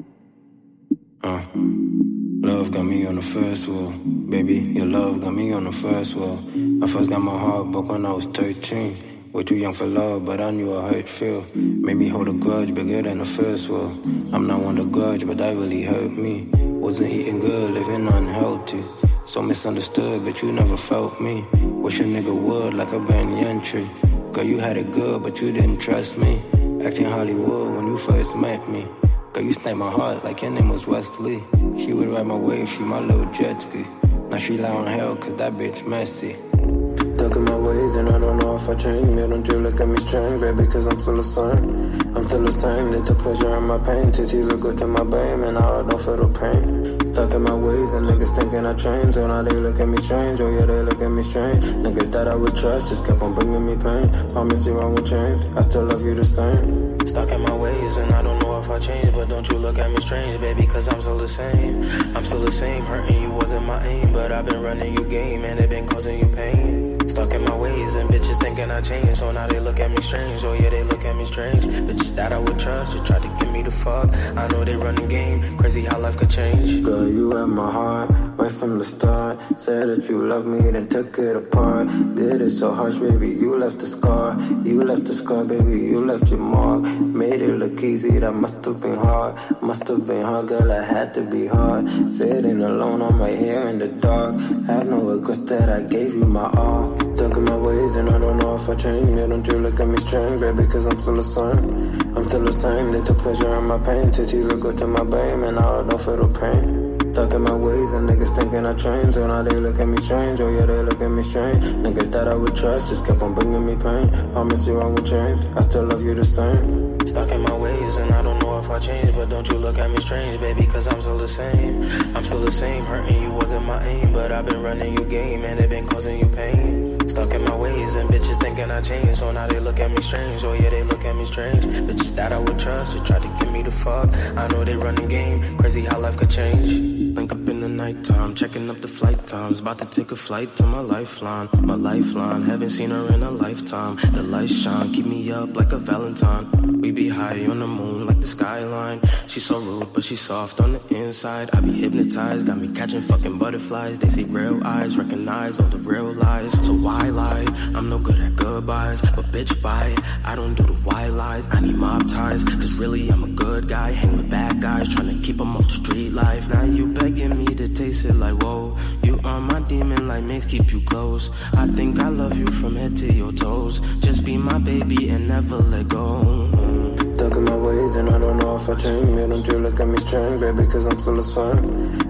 Uh. Love got me on the first wall. Baby, your love got me on the first wall. I first got my heart broke when I was 13. Way too young for love, but I knew how it feel. Made me hold a grudge bigger than the first wall. I'm not one to grudge, but that really hurt me. Wasn't eating good, living unhealthy. So misunderstood, but you never felt me. Wish a nigga would, like a banyan tree. Girl, you had it good, but you didn't trust me. Acting Hollywood when you first met me. Girl, you sniped my heart like your name was Wesley. She would ride my wave, she my little jet ski. Now she lie on hell, cause that bitch messy. Stuck in my ways and I don't know if I change. Yeah, don't you look at me strange, baby, cause I'm still the same. I'm still the same, little pleasure in my pain. Till tears go to my brain, and I don't feel the pain. Stuck in my ways and niggas thinking I changed. So now they look at me strange, oh yeah, they look at me strange. Niggas that I would trust just kept on bringing me pain. Promise you I won't change, I still love you the same. Stuck in my ways and I don't know if I changed, but don't you look at me strange, baby, cause I'm still the same. I'm still the same, hurting you wasn't my aim, but I've been running your game and it been causing you pain. Stuck in my ways and bitches thinking I changed, so now they look at me strange. Oh yeah, they look at me strange. Bitches that I would trust just try to get me the fuck. I know they run the game, crazy how life could change. Girl, you had my heart right from the start. Said that you loved me, then took it apart. Did it so harsh, baby. You left the scar. You left the scar, baby. You left your mark. Made it look easy, that must have been hard. Must have been hard, girl. I had to be hard. Sitting alone on my hair in the dark. Have no regrets that I gave you my all. Stuck in my ways, and I don't know if I changed. Don't you look at me strange, baby, cause I'm still the same. I'm still the same. They took pleasure in my pain. Took you to go to my babe, and I don't feel the pain. Stuck in my ways and niggas thinking I changed. So now they look at me strange. Oh yeah, they look at me strange. Niggas that I would trust just kept on bringing me pain. Promise you I would change. I still love you the same. Stuck in my ways and I don't know if I changed, but don't you look at me strange, baby, cause I'm still the same. I'm still the same, hurting you wasn't my aim, but I've been running your game and it been causing you pain. Stuck in my ways and bitches thinking I changed, so now they look at me strange. Oh yeah, they look at me strange. Bitches that I would trust to try to get me the fuck. I know they run the game, crazy how life could change. Link up in the nighttime, checking up the flight times. About to take a flight to my lifeline, my lifeline. Haven't seen her in a lifetime. The lights shine, keep me up like a Valentine. We be high on the moon like the skyline. She's so rude, but she's soft on the inside. I be hypnotized, got me catching fucking butterflies. They see real eyes, recognize all the real lies. So why lie? I'm no good at goodbyes, but bitch, bye. I don't do the white lies. I need mob ties, cause really I'm a good guy. Hang with bad guys, trying to keep them off the street life. Now you begging me to taste it like whoa. You are my demon, like mace, keep you close. I think I love you from head to your toes. Just be my baby and never let go. Stuck in my ways and I don't know if I change. Yeah, don't you look at me strange, baby, cause I'm still the same.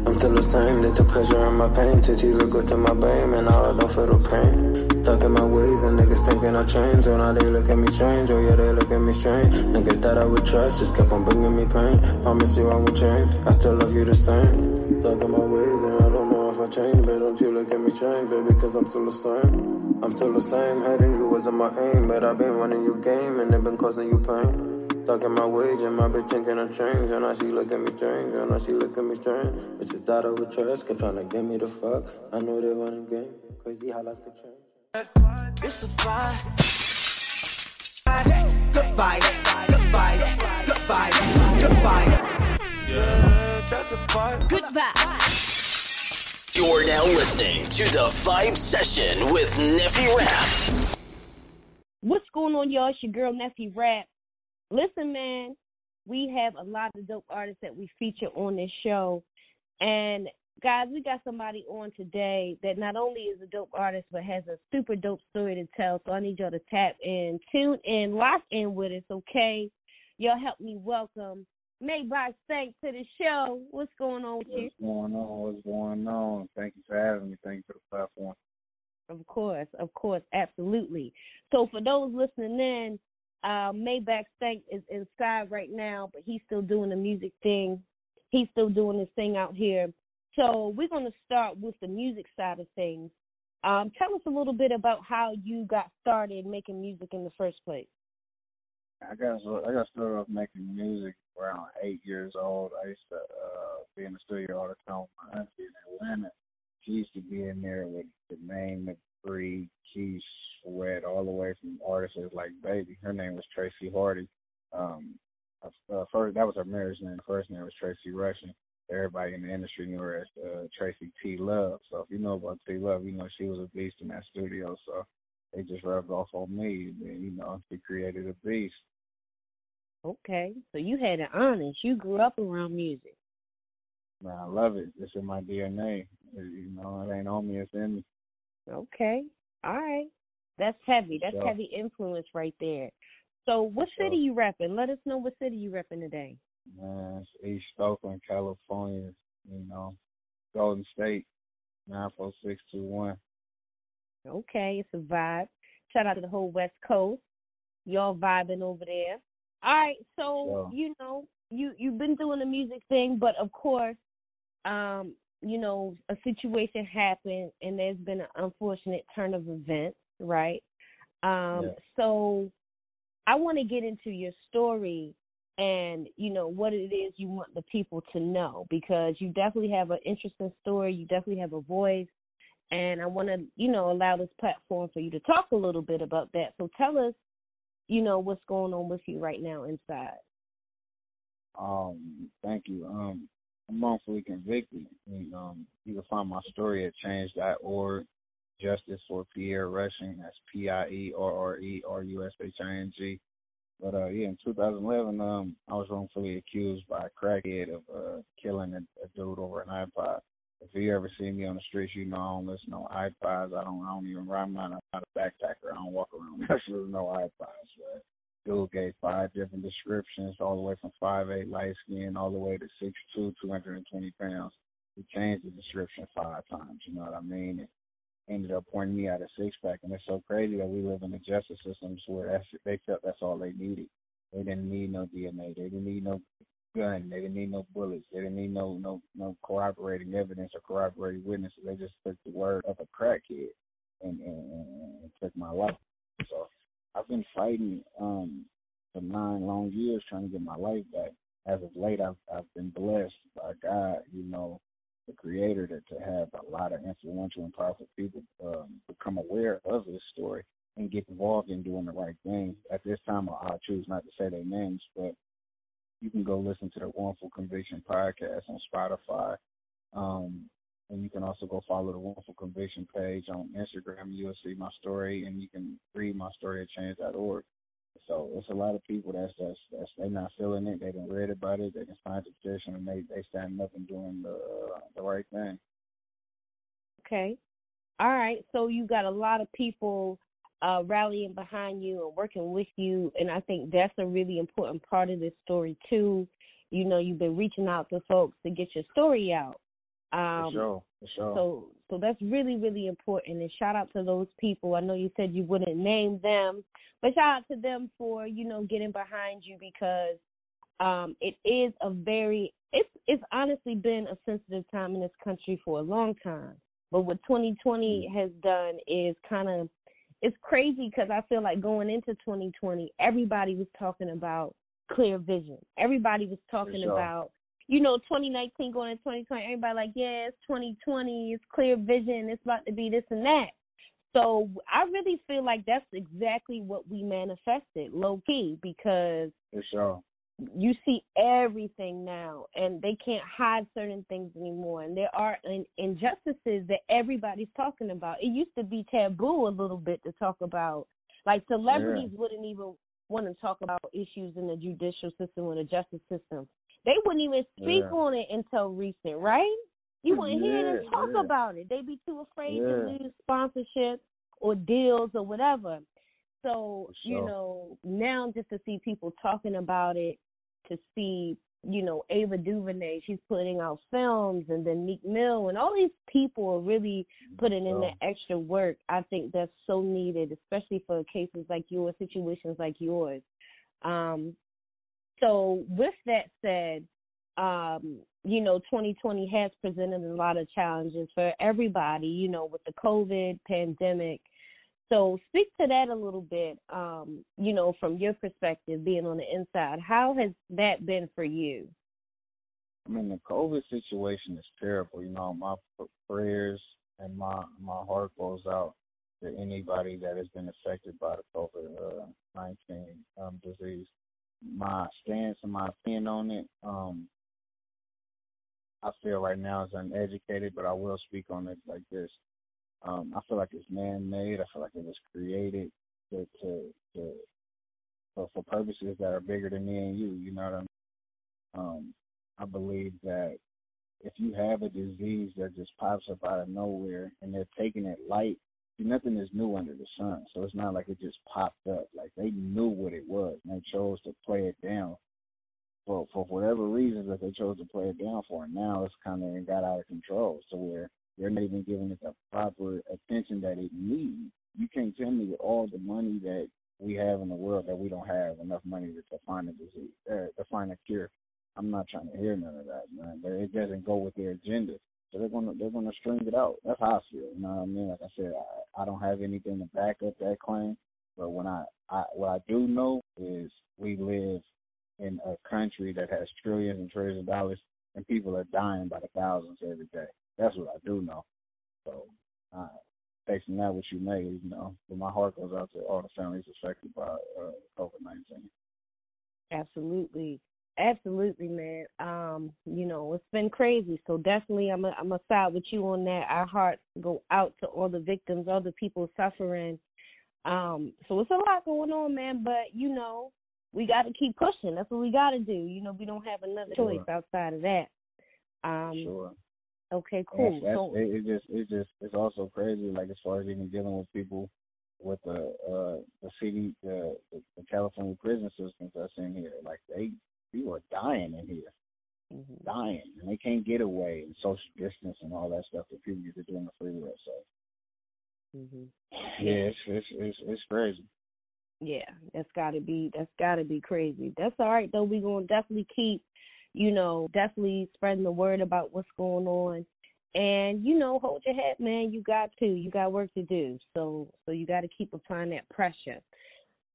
I'm still the same. They took pleasure in my pain. Took you to go to my babe, and now I don't feel the pain. Stuck in my ways and niggas thinking I changed. So now they look at me strange. Oh yeah, they look at me strange. Niggas that I would trust just kept on bringing me pain. Promise you I would change. I still love you the same. Stuck in my ways and I don't know if I change. But don't you look at me strange, baby, cause I'm still the same. I'm still the same. Hating you wasn't my aim, but I've been running your game and it been causing you pain. Stuck in my ways and my bitch thinking I changed. And now she look at me strange. And now she look at me strange. Bitches thought I would trust, kept trying to get me the fuck. I know they running game. Crazy how life could change. It's a vibe. Good vibes, good vibes, good vibes, good vibes. Yeah, that's a vibe. Good vibes. You're now listening to the Vibe Session with Neffy Raps. What's going on, y'all? It's your girl Neffy Rap. Listen, man, we have a lot of dope artists that we feature on this show. And guys, we got somebody on today that not only is a dope artist but has a super dope story to tell. So I need y'all to tap in, tune in, lock in with us, okay? Y'all help me welcome Maybach Stank to the show. What's going on with you? What's going on? What's going on? Thank you for having me. Thank you for the platform. Of course, of course, absolutely. So for those listening in, uh, Maybach Stank is inside right now, but he's still doing the music thing. He's still doing his thing out here. So we're going to start with the music side of things. Um, tell us a little bit about how you got started making music in the first place. I got I got started off making music around eight years old. I used to uh, be in the studio all the time with my auntie in Atlanta. She used to be in there with the name McBree, Keith Sweat, all the way from artists like Baby. Her name was Tracy Hardy. Um, uh, first that was her marriage name. First name was Tracy Russian. Everybody in the industry knew her as uh, Tracy T Love. So if you know about T Love, you know she was a beast in that studio. So they just rubbed off on me, and you know she created a beast. Okay, so you had an honest. You grew up around music. Man, I love it. It's in my DNA. You know, it ain't on me, it's in me. Okay, all right. That's heavy. That's heavy influence right there. So, what city you repping? Let us know what city you repping today. Man, it's East Oakland, California. You know, Golden State, nine four six two one. Okay, it's a vibe. Shout out to the whole West Coast. Y'all vibing over there. All right, so you know you you've been doing the music thing, but of course, um, you know a situation happened, and there's been an unfortunate turn of events, right? Um, Yeah. so I want to get into your story and you know what it is you want the people to know because you definitely have an interesting story. You definitely have a voice, And I want to, you know, allow this platform for you to talk a little bit about that. So tell us, you know, what's going on with you right now inside. Um, thank you. Um, I'm wrongfully convicted. And, um, you can find my story at change.org. Justice for Pierre Rushing. That's P I E R R E R U S H I N G. But uh, yeah, in 2011, um, I was wrongfully accused by a crackhead of uh, killing a, a dude over an iPod. If you ever see me on the streets, you know I don't listen to iPods. I don't. I don't even ride mine. I'm not a backpacker. I don't walk around with no iPods. But dude gave five different descriptions, all the way from five eight light skin, all the way to six two, two hundred and twenty pounds. He changed the description five times. You know what I mean? And ended up pointing me out a six pack, and it's so crazy that we live in a justice systems where that's, they felt that's all they needed. They didn't need no DNA. They didn't need no gun. They didn't need no bullets. They didn't need no no no corroborating evidence or corroborating witnesses. They just took the word of a crackhead and, and, and took my life. So I've been fighting um for nine long years trying to get my life back. As of late, I've I've been blessed by God, you know, the creator to, to have a lot of influential and powerful people um, become aware of this story and get involved in doing the right thing. At this time, I'll choose not to say their names, but you can go listen to the Wrongful Conviction podcast on Spotify. Um, and you can also go follow the Wrongful Conviction page on Instagram. You'll see my story, and you can read my story at change.org. So it's a lot of people that's that's that's they're not feeling it. They didn't read about it. They can find the petition and they they standing up and doing the uh, the right thing. Okay. All right. So you got a lot of people uh, rallying behind you and working with you, and I think that's a really important part of this story too. You know, you've been reaching out to folks to get your story out. Um, for sure. For sure. So, so that's really, really important. And shout out to those people. I know you said you wouldn't name them, but shout out to them for you know getting behind you because um, it is a very it's it's honestly been a sensitive time in this country for a long time. But what 2020 has done is kind of it's crazy because I feel like going into 2020, everybody was talking about clear vision. Everybody was talking sure. about you know 2019 going into 2020. Everybody like yeah, it's 2020, it's clear vision, it's about to be this and that. So I really feel like that's exactly what we manifested, low key, because For sure. you see everything now and they can't hide certain things anymore and there are injustices that everybody's talking about it used to be taboo a little bit to talk about like celebrities wouldn't even want to talk about issues in the judicial system or the justice system they wouldn't even speak Yeah. on it until recent right you wouldn't hear them talk yeah. about it they'd be too afraid to lose sponsorship or deals or whatever so For you know now just to see people talking about it to see, you know, Ava DuVernay, she's putting out films, and then Meek Mill, and all these people are really putting in the extra work. I think that's so needed, especially for cases like yours, situations like yours. Um, so, with that said, um, you know, 2020 has presented a lot of challenges for everybody, you know, with the COVID pandemic. So speak to that a little bit, um, you know, from your perspective, being on the inside. How has that been for you? I mean, the COVID situation is terrible. You know, my prayers and my my heart goes out to anybody that has been affected by the COVID nineteen um, disease. My stance and my opinion on it, um, I feel right now is uneducated, but I will speak on it like this. Um, I feel like it's man made. I feel like it was created to to, to for, for purposes that are bigger than me and you. You know what I mean? Um, I believe that if you have a disease that just pops up out of nowhere and they're taking it light, nothing is new under the sun. So it's not like it just popped up. Like they knew what it was and they chose to play it down. For for whatever reasons that they chose to play it down for, And now it's kind of got out of control. So where they're not even giving it the proper attention that it needs. You can't tell me with all the money that we have in the world that we don't have enough money to, to find a disease, uh, to find a cure. I'm not trying to hear none of that, man. But it doesn't go with their agenda. So they're gonna they're gonna string it out. That's how I feel. You know what I mean? Like I said, I, I don't have anything to back up that claim. But when I, I what I do know is we live in a country that has trillions and trillions of dollars, and people are dying by the thousands every day. That's what I do know. So uh, from that what you make, you know. But my heart goes out to all the families affected by uh, COVID nineteen. Absolutely. Absolutely, man. Um, you know, it's been crazy. So definitely I'm a I'm a side with you on that. Our hearts go out to all the victims, all the people suffering. Um, so it's a lot going on, man, but you know, we gotta keep pushing. That's what we gotta do. You know, we don't have another Sure. choice outside of that. Um Sure. okay, cool. That's, So it, it just it just it's also crazy like as far as even dealing with people with the uh the city the the, the California prison systems that's in here. Like they people are dying in here. Mm-hmm. Dying. And they can't get away and social distance and all that stuff that people used to do on the freeway. So hmm yeah, it's it's it's, it's crazy. Yeah, that's gotta be that's gotta be crazy. That's all right though. We gonna definitely keep, you know, definitely spreading the word about what's going on. And you know, hold your head, man. You got to. You got work to do. So so you got to keep applying that pressure.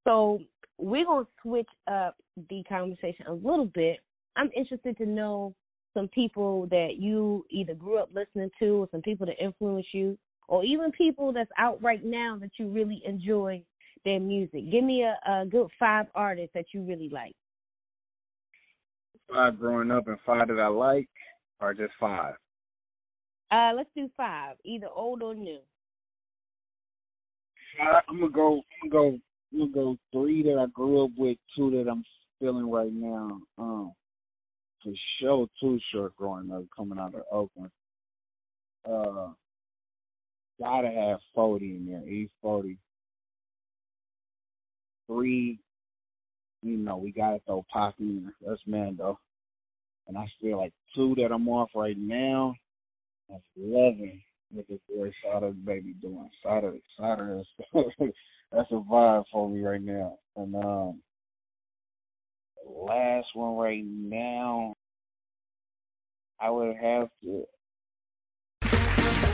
So we're gonna switch up the conversation a little bit. I'm interested to know some people that you either grew up listening to, or some people that influence you, or even people that's out right now that you really enjoy their music. Give me a, a good five artists that you really like. Five growing up and five that I like or just five. Uh, let's do five, either old or new. I'm gonna go. I'm gonna go. I'm gonna go three that I grew up with, two that I'm feeling right now. Um, for sure, Too Short growing up, coming out of Oakland. Uh, gotta have forty in there. E-40. Three. You know, we gotta throw Pac in there. That's Mando. And I feel like two that I'm off right now. That's eleven. Look at boy Sada baby doing. Sada Sada is that's a vibe for me right now. And um last one right now I would have to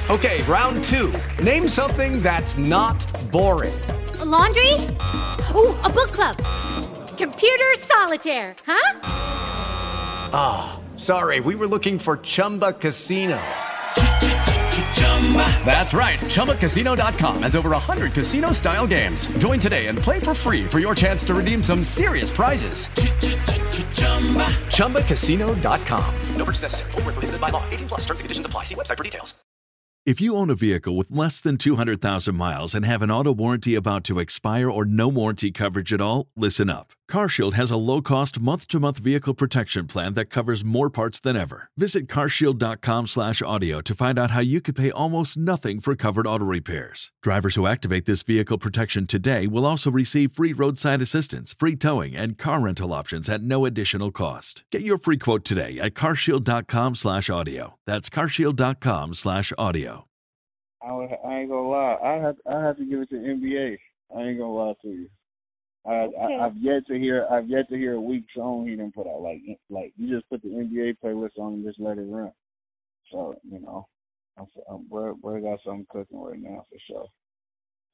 Okay, round two. Name something that's not boring. A laundry? Ooh, a book club. Computer solitaire, huh? Ah, sorry, we were looking for Chumba Casino. That's right. ChumbaCasino.com has over 100 casino style games. Join today and play for free for your chance to redeem some serious prizes. ChumbaCasino.com. No purchase necessary. Where prohibited by law. 18 plus. Terms and conditions apply. See website for details. If you own a vehicle with less than 200,000 miles and have an auto warranty about to expire or no warranty coverage at all, listen up. CarShield has a low-cost month-to-month vehicle protection plan that covers more parts than ever. Visit carshield.com/audio to find out how you could pay almost nothing for covered auto repairs. Drivers who activate this vehicle protection today will also receive free roadside assistance, free towing, and car rental options at no additional cost. Get your free quote today at carshield.com/audio. That's carshield.com/audio. I, I ain't gonna lie. I have I have to give it to NBA. I ain't gonna lie to you. I, Okay. I I've yet to hear I've yet to hear a weak song he didn't put out. Like like you just put the NBA playlist on and just let it run. So you know, I'm, I'm we're we got something cooking right now for sure.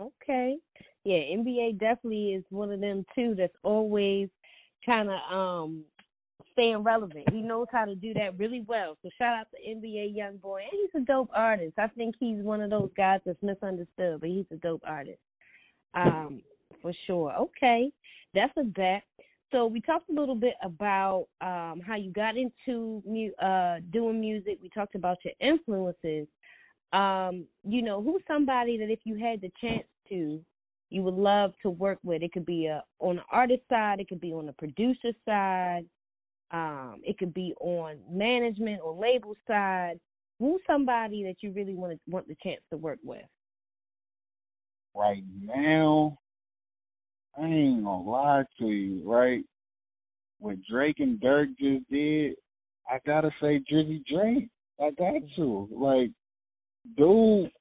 Okay. Yeah, NBA definitely is one of them too that's always kind of um staying relevant. He knows how to do that really well. So shout out to NBA YoungBoy. And he's a dope artist. I think he's one of those guys that's misunderstood, but he's a dope artist. Um, for sure. Okay. That's a bet. So we talked a little bit about um how you got into uh doing music. We talked about your influences. Um, you know, who's somebody that if you had the chance to, you would love to work with? It could be a on the artist side, it could be on the producer side, um, it could be on management or label side. Who's somebody that you really want to want the chance to work with? Right now, I ain't gonna lie to you. Right, what Drake and Durk just did, I gotta say Drizzy Drake. I got to like, dude,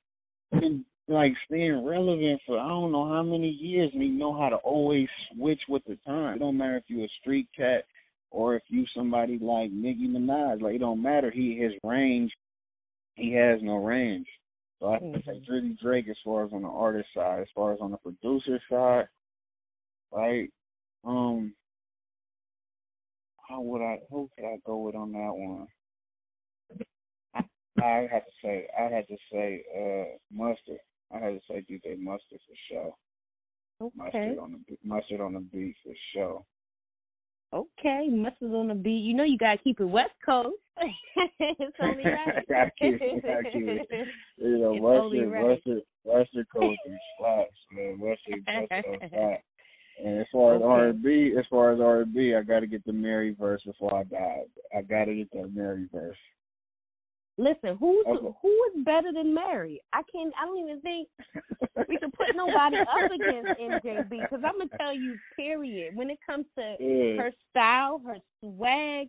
been like staying relevant for I don't know how many years, and he know how to always switch with the time. It don't matter if you a street cat or if you somebody like Nicki Minaj. Like it don't matter. He his range, he has no range. So I say mm-hmm. Drizzy Drake as far as on the artist side, as far as on the producer side, right? Um, how would I? Who could I go with on that one? I I have to say, I had to say, uh, Mustard. I had to say DJ Mustard for sure. Okay. Mustard on the mustard on the beat for sure. Okay, mustard on the beat. You know you gotta keep it West Coast. it's only right. gotta keep it, gotta keep it. You know, It's mustard, right. coast and slaps, man. Mustard on flat. And as far as R and B, as far as R and B, I got to get the Mary verse before I die. I got to get that Mary verse. Listen, who's Okay. who is better than Mary? I can't. I don't even think we can put nobody up against MJB because I'm gonna tell you, period. When it comes to Yeah. her style, her swag,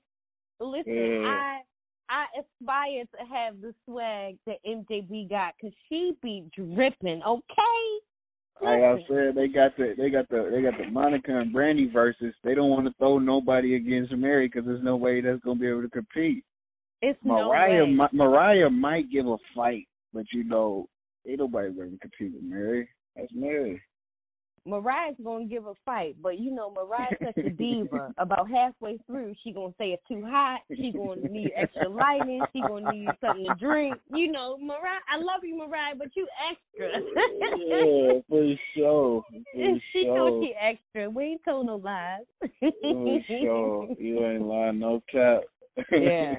listen, Yeah. I I aspire to have the swag that MJB got because she be dripping. Okay. Like I said, they got the they got the they got the Monica and Brandy verses. They don't want to throw nobody against Mary because there's no way that's gonna be able to compete. It's Mariah no. Mi- Mariah might give a fight, but you know, ain't nobody gonna compete with Mary. That's Mary. Mariah's gonna give a fight, but you know Mariah's such a diva. About halfway through, she gonna say it's too hot. She gonna need extra lighting. She gonna need something to drink. You know, Mariah. I love you, Mariah, but you extra. yeah, for sure. For she know sure. she extra. We ain't told no lies. For sure. You ain't lying, no cap. Yeah.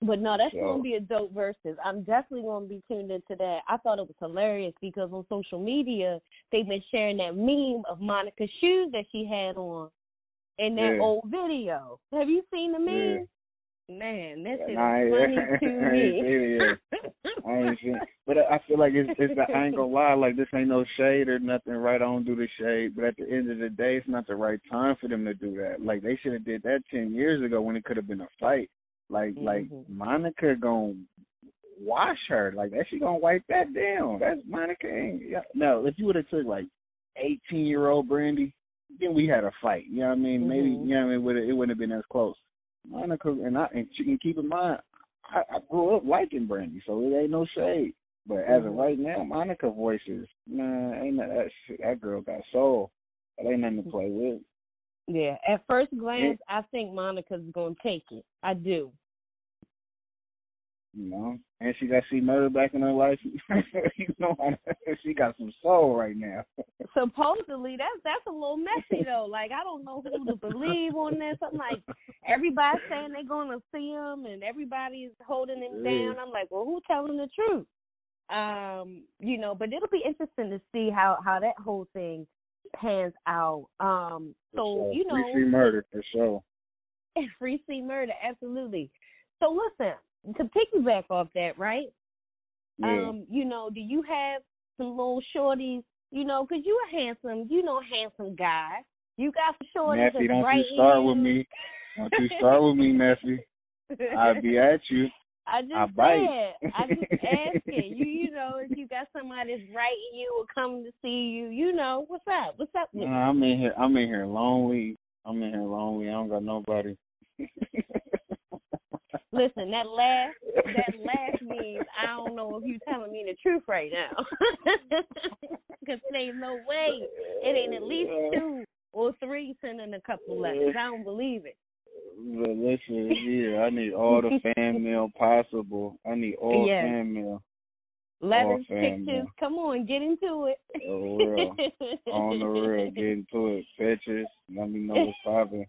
But no, that's So- gonna be a dope versus. I'm definitely gonna be tuned into that. I thought it was hilarious because on social media they've been sharing that meme of Monica's shoes that she had on in that Yeah. old video. Have you seen the Yeah. meme? Man, that shit is Nah, funny to I ain't seen it me. I ain't seen, but I feel like it's, it's I ain't gonna lie, like this ain't no shade or nothing, right? I don't do the shade, but at the end of the day, it's not the right time for them to do that. Like they should have did that ten years ago when it could have been a fight. Like like Mhm. Monica gonna wash her, like that. She gonna wipe that down. That's Monica. Ain't, yeah. No, if you would have took like eighteen year old Brandy, then we had a fight. You know what I mean? Maybe Mhm. you know what I mean. Would it wouldn't have been as close. Monica and I and you can keep in mind, I, I grew up liking Brandy, so it ain't no shade. But as of Mhm. right now, Monica voices, man, ain't that that, shit, that girl got soul. That ain't nothing to play with. Yeah, at first glance, I think Monica's gonna take it. I do. You know, and she got she murdered back in her life. you know, she got some soul right now. Supposedly, that's that's a little messy though. Like I don't know who to believe on this. I'm like, everybody's saying they're gonna see him, and everybody's holding him Yeah. down. I'm like, well, who's telling the truth? Um, you know, but it'll be interesting to see how how that whole thing pans out. Um, so you know, free free murder for sure. free C-Murder, absolutely. So listen, to piggyback off that, right? Yeah. Um, you know, do you have some little shorties? You know, cause you a handsome, you know, handsome guy. You got some shorties that's don't right you start in with me. Don't you start with me, Messy. I'll be at you. I just I said, I just asking you. You know, if you got somebody that's writing you or coming to see you, you know, what's up? What's up? With Nah, I'm in here. I'm in here lonely. I'm in here lonely. I don't got nobody. Listen, that last that last means I don't know if you telling me the truth right now. 'Cause there ain't no way it ain't at least two or three sending a couple letters. I don't believe it. But listen, yeah, I need all the fan mail possible. I need all Yes. fan mail. Letters, All fan pictures. mail. Come on, get into it. For real. On the real, get into it. Pictures. Let me know what's popping.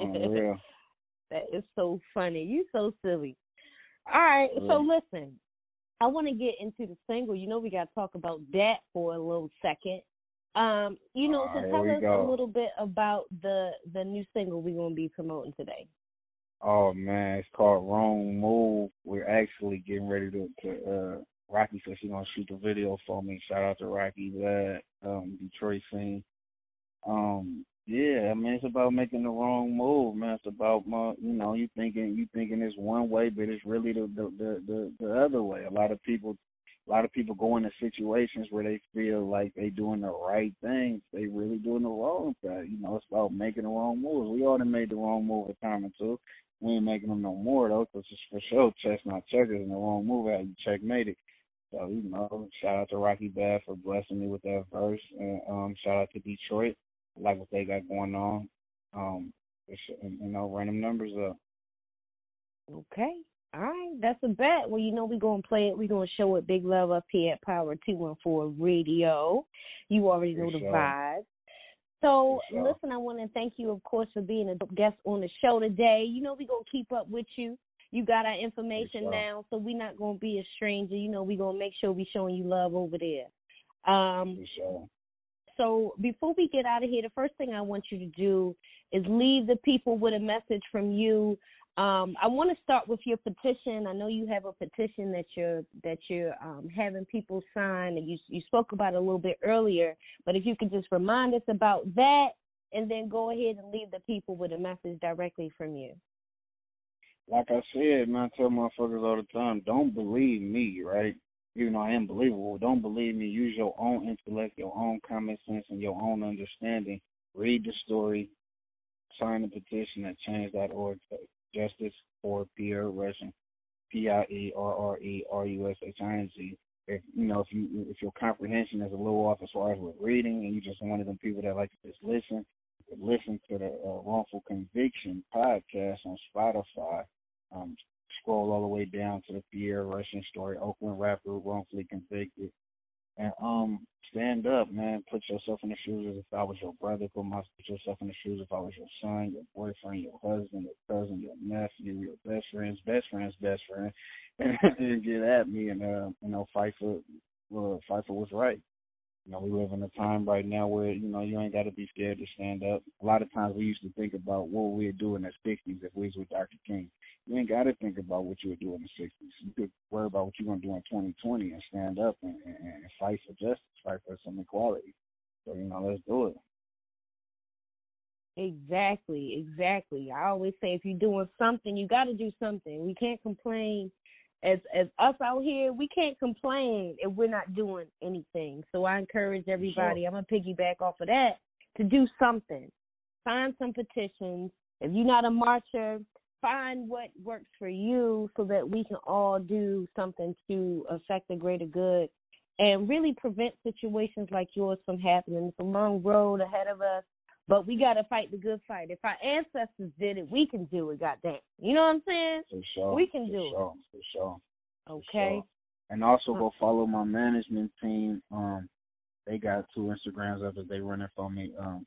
On real. That is so funny. You so silly. All right, so listen. I want to get into the single. You know, we got to talk about that for a little second. Um, you know, so tell us go. a little bit about the the new single we're gonna be promoting today. Oh man, it's called Wrong Move. We're actually getting ready to, to uh Rocky said she's gonna shoot the video for me. Shout out to Rocky that um Detroit scene. Um yeah, I mean it's about making the wrong move, man. It's about my you know, you thinking you thinking it's one way but it's really the the the the, the other way. A lot of people a lot of people go into situations where they feel like they doing the right things. They really doing the wrong thing. You know, it's about making the wrong moves. We done made the wrong move a time or two. We ain't making them no more though, 'cause it's for sure chestnut checkers and the wrong move how you checkmate it. So you know, shout out to Rocky Bad for blessing me with that verse, and um, shout out to Detroit. I like what they got going on. Um, you know, them numbers up. Okay. All right, that's a bet. Well, you know we're gonna play it. We're gonna show it big love up here at Power Two One Four Radio. You already know the vibe. So listen, I want to thank you, of course, for being a guest on the show today. You know we're gonna keep up with you. You got our information now, so we're not gonna be a stranger. You know we're gonna make sure we showing you love over there. Um, sure. so before we get out of here, the first thing I want you to do is leave the people with a message from you. Um, I want to start with your petition. I know you have a petition that you're that you're um, having people sign, and you you spoke about a little bit earlier. But if you could just remind us about that, and then go ahead and leave the people with a message directly from you. like I said, man, I tell motherfuckers all the time, don't believe me, right? Even though I am believable, don't believe me. Use your own intellect, your own common sense, and your own understanding. Read the story, sign the petition at change.org, justice for Pierre Rushing, P I E R R E R U S H I N G. If you know if you if your comprehension is a little off as far as with reading, and you're just one of them people that like to just listen, listen to the uh, wrongful conviction podcast on Spotify. Um, scroll all the way down to the Pierre Rushing story, Oakland rapper wrongfully convicted. And um, stand up, man. Put yourself in the shoes as if I was your brother. Put, my, put yourself in the shoes if I was your son, your boyfriend, your husband, your cousin, your nephew, your best friend's best friend's best friend, and get at me and uh, you know fight for uh, fight for what's right. You know, we live in a time right now where, you know, you ain't got to be scared to stand up. A lot of times we used to think about what we'd do in the 60s if we was with Dr. King. You ain't got to think about what you would do in the 60s. You could worry about what you're going to do in 2020 and stand up and, and, and fight for justice, fight for some equality. So, you know, let's do it. Exactly, exactly. I always say if you're doing something, you got to do something. We can't complain. As as us out here, we can't complain if we're not doing anything. So I encourage everybody. I'm gonna piggyback off of that to do something. Sign some petitions. If you're not a marcher, find what works for you so that we can all do something to affect the greater good and really prevent situations like yours from happening. It's a long road ahead of us. But we gotta fight the good fight. If our ancestors did it, we can do it. Goddamn, you know what I'm saying? For sure. We can do sure, For sure. it. For Okay. sure. And also go follow my management team. Um, they got two Instagrams up that they running for me. Um,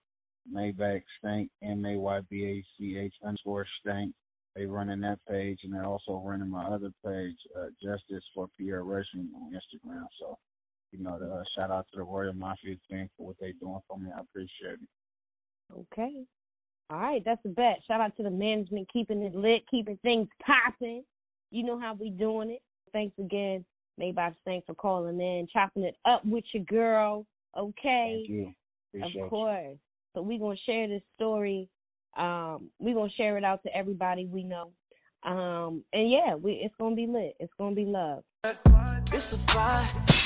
Maybach Stank, M A Y B A C H underscore Stank. They running that page, and they're also running my other page, uh, Justice for Pierre Rushing on Instagram. So, you know, the, uh, shout out to the Royal Mafia team for what they're doing for me. I appreciate it. Okay. All right, that's a bet. Shout out to the management keeping it lit, keeping things popping. You know how we doing it. Thanks again, Maybach Stank, for calling in, chopping it up with your girl. Okay. Thank you. Appreciate of course. So we're gonna share this story. Um, we're gonna share it out to everybody we know. Um, and yeah, we it's gonna be lit. It's gonna be love. It's a vibe.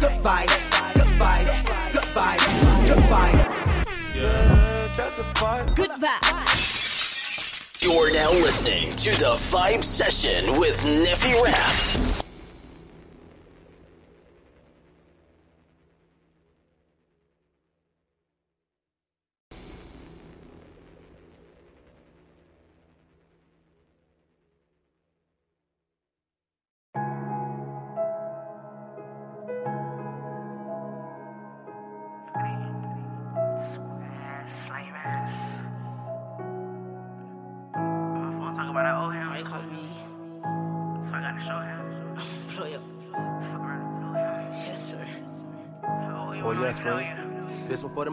Good vibes, good vibes, good vibes, good vibes. Yeah, that's a vibe. Good vibes. You're now listening to the Vibe Session with Neffy Raps.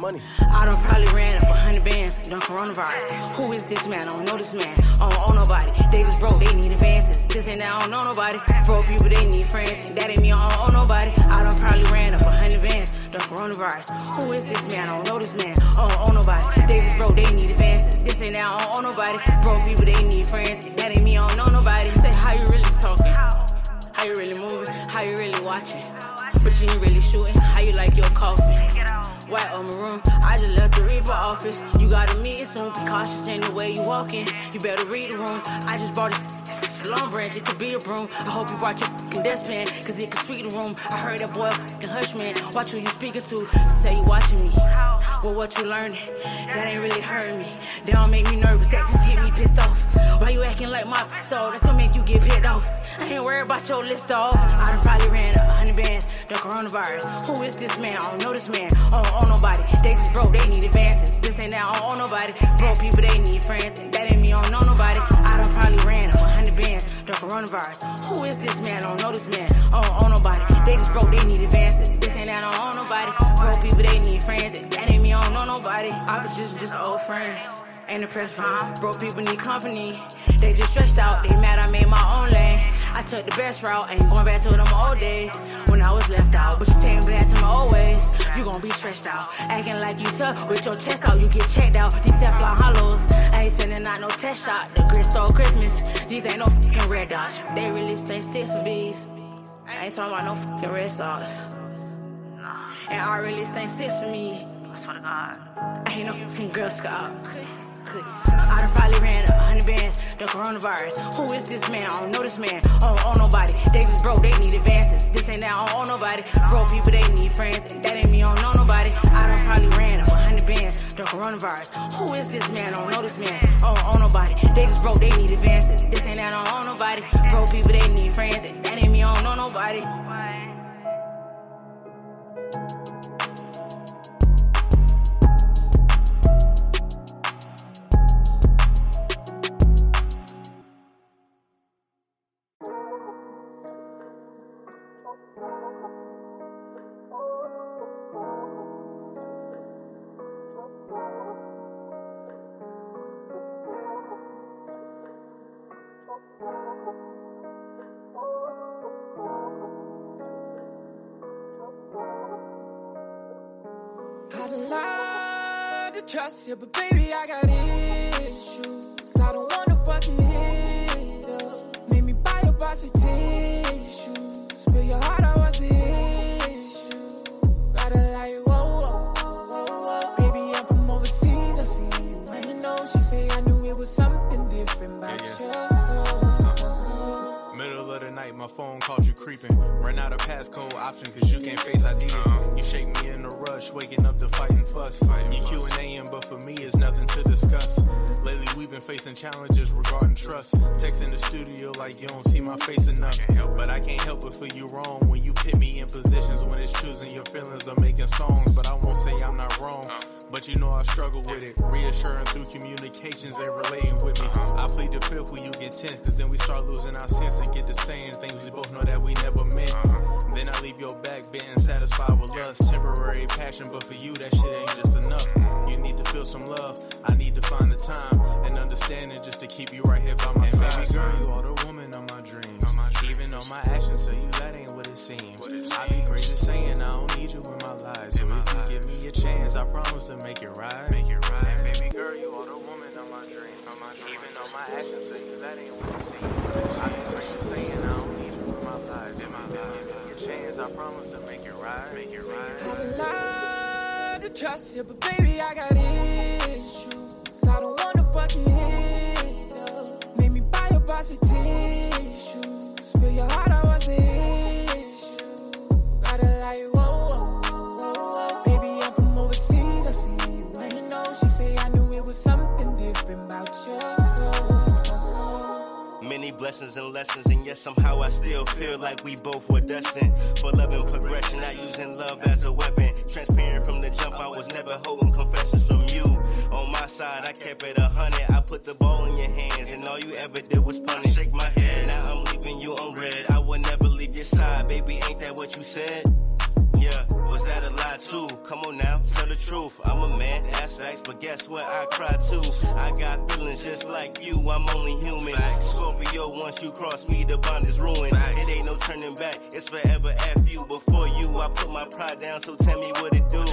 Money. I done probably ran up a hundred bands, done coronavirus. Who is this man? I don't know this man. I don't owe nobody. They just broke, they need advances. This ain't that, I don't know nobody. Broke people, they need friends. That ain't me, I don't owe nobody. I done probably ran up a hundred bands, done coronavirus. Who is this man? I don't know this man. I don't owe nobody. They just broke, they need advances. This ain't that, I don't owe nobody. Broke people, they need friends. That ain't me, I don't know nobody. Say, how you really talking? How you really moving? How you really watching? But you ain't really shooting. How you like your coffee? White or maroon, I just left the Reaper office. You gotta meet it soon. Be cautious in the way you walking. You better read the room. I just bought this long branch, it could be a broom. I hope you brought your fucking dustpan, cause it can sweeten the room. I heard that boy fucking hush man. Watch who you speaking to. Say you watching me. Well, what you learning? That ain't really hurting me. They don't make me nervous, that just get me pissed off. Why you acting like my dog? That's gonna make you get pissed off. I ain't worried about your list, dog. I done probably ran hundred bands, the coronavirus. Who is this man? I don't know this man. I don't own nobody. They just broke, they need advances. This ain't that, I don't own nobody. Broke people, they need friends. And that ain't me, I don't know nobody. I done probably ran a hundred bands, the coronavirus. Who is this man? I don't know this man. I don't own nobody. They just broke, they need advances. This ain't that, I don't own nobody. Broke people, they need friends. And that ain't me, I don't know nobody. Opposition, just old friends. Ain't impressed by broke people need company. They just stressed out, they mad I made my own lane. I took the best route, ain't going back to them old days when I was left out. But you take me back to my old ways, you gon' be stressed out. Acting like you tough with your chest out, you get checked out. These Teflon hollows, I ain't sending out no test shot. The grit stole Christmas, these ain't no fucking red dots. They really stay stiff for bees. I ain't talking about no fucking red sauce. And I really stay stiff for me. I swear to God. I ain't no fucking Girl Scout. Cookies. I done probably ran a hundred bands, the coronavirus. Who is this man? I don't know this man. I don't own nobody. They just broke, they need advances. This ain't that, I don't own nobody. Broke people, they need friends. And that ain't me, I don't know nobody. I done probably ran a hundred bands, the coronavirus. Who is this man? I don't know this man. I don't own nobody. They just broke, they need advances. This ain't that, I don't own nobody. Broke people, they need friends. And that ain't me, I don't know nobody. Trust you, but baby, I got issues. My phone called you creeping. Ran out of passcode option cause you can't face ID it. You shake me in a rush, waking up to fighting fuss. You Q and A, but for me, it's nothing to discuss. Lately, we've been facing challenges regarding trust. Text in the studio like you don't see my face enough. But I can't help but feel you wrong when you put me in positions when it's choosing your feelings or making songs. But I won't say I'm not wrong. But you know I struggle with it. Reassuring through communications and relating with me. I plead the fifth when you get tense, cause then we start losing our sense and get to saying things we both know that we never meant. Then I leave your back bitten, satisfied with lust. Temporary passion, but for you, that shit ain't just enough. You need to feel some love. I need to find the time and understanding just to keep you right here by my And side. baby girl, you are the woman of my dreams. Even though my actions tell you that ain't seems. I be crazy saying I don't need you in my life. So if you give me a chance, I promise to make it right. Make it right. And baby girl, you are the woman of my dreams. Even though my actions say you that ain't what it seems. I be crazy saying I don't need you in my life. So if you give me a chance, I promise to make it right. Make it right. I'd lie to trust you, but baby, I got issues. I don't wanna fucking hit up. Made me buy a box Baby, I'm from overseas, I see you. You know, she say I knew it was something different about you. Many blessings and lessons, and yet somehow I still feel like we both were destined for love and progression. Not using love as a weapon. Transparent from the jump, I was never holding confessions from you. On my side, I kept it a hundred. I put the ball in your hands, and all you ever did was punish. Shake my head, now I'm leaving you on red. I will never leave your side, baby. Ain't that what you said? Yeah, was that a lie too? Come on now, tell the truth. I'm a man, that's facts, but guess what? I cry too. I got feelings just like you, I'm only human. Scorpio, once you cross me, the bond is ruined. It ain't no turning back, it's forever F you. Before you, I put my pride down, so tell me what it do.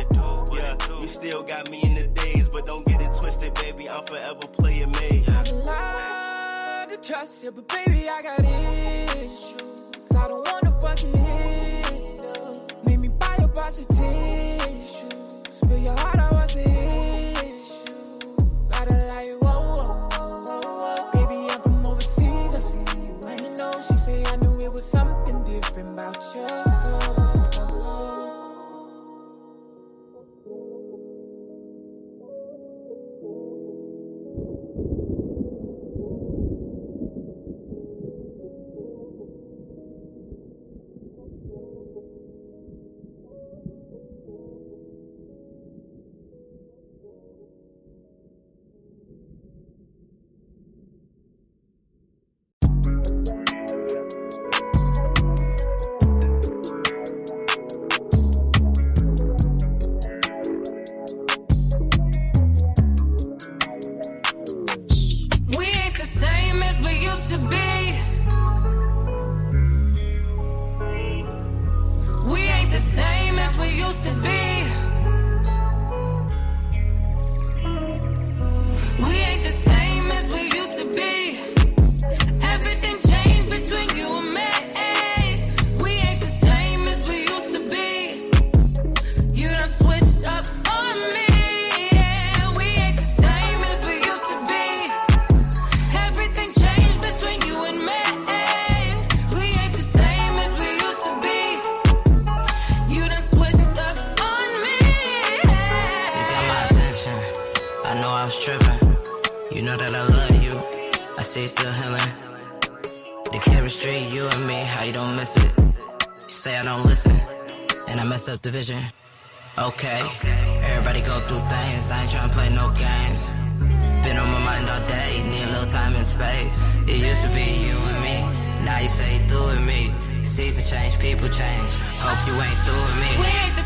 Yeah, you still got me in the days, but don't get it twisted, baby. I'm forever playing me. I'd lie to trust you, but baby, I got issues. I don't wanna fucking hit up. Made box of tissues. Spill your heart, I was the Division. Okay. Everybody go through things. I ain't trying to play no games. Been on my mind all day. Need a little time and space. It used to be you and me. Now you say you through with me. Season change, people change. Hope you ain't through with me.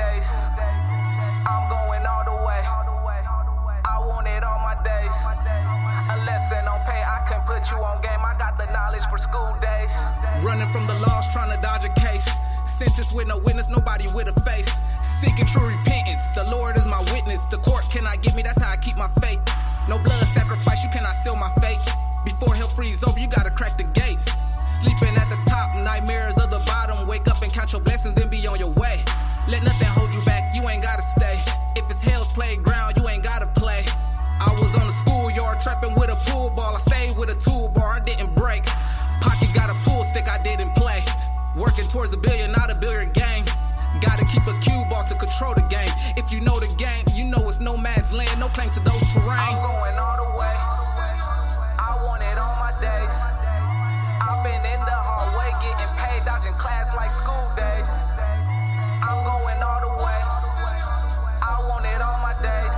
Days. I'm going all the way. I want it all my days. Unless it don't pay, I can put you on game. I got the knowledge for school days. Running from the laws, trying to dodge a case. Sentence with no witness, nobody with a face. Seeking true repentance. The Lord is my witness. The court cannot get me, that's how I keep my faith. No blood sacrifice, you cannot seal my fate. Before hell freeze over, you gotta crack the gates. Sleeping at the top, nightmares of the bottom. Wake up and count your blessings, then be on your way. Let nothing hold you back, you ain't gotta stay. If it's hell's playground, you ain't gotta play. I was on the schoolyard trapping with a pool ball. I stayed with a tool bar, I didn't break. Pocket got a pool stick, I didn't play. Working towards a billion, not a billiard game. Gotta keep a cue ball to control the game. If you know the game, you know it's no man's land, no claim to those terrain. I'm going all the way. I want it all my days. I've been in the hallway getting paid, dodging class like school days. I'm going way. I want it all my days.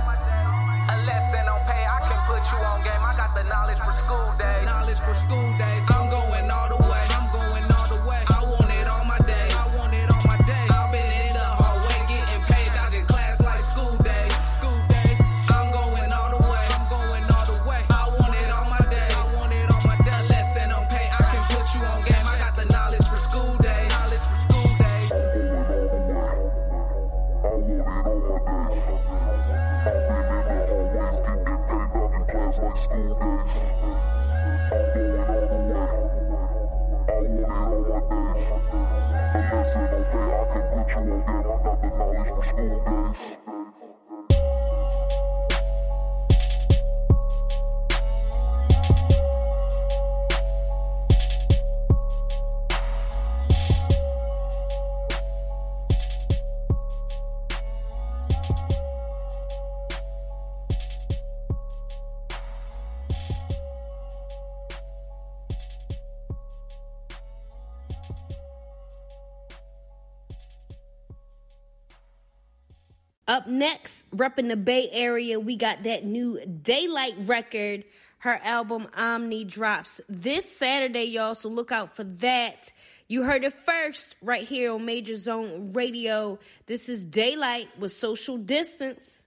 Unless it don't pay, I can put you on game. I got the knowledge for school days. Knowledge for school days. Up next, repping the Bay Area, we got that new Daylight record. Her album Omni drops this Saturday, y'all. So look out for that. You heard it first right here on Major Zone Radio. This is Daylight with Social Distance.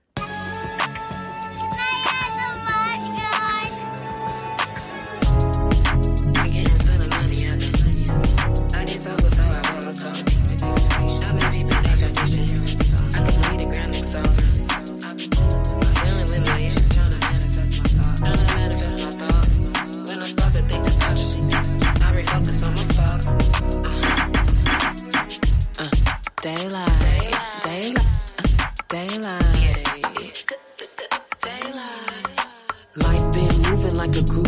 Daylight, daylight, uh, daylight. Life been moving like a group.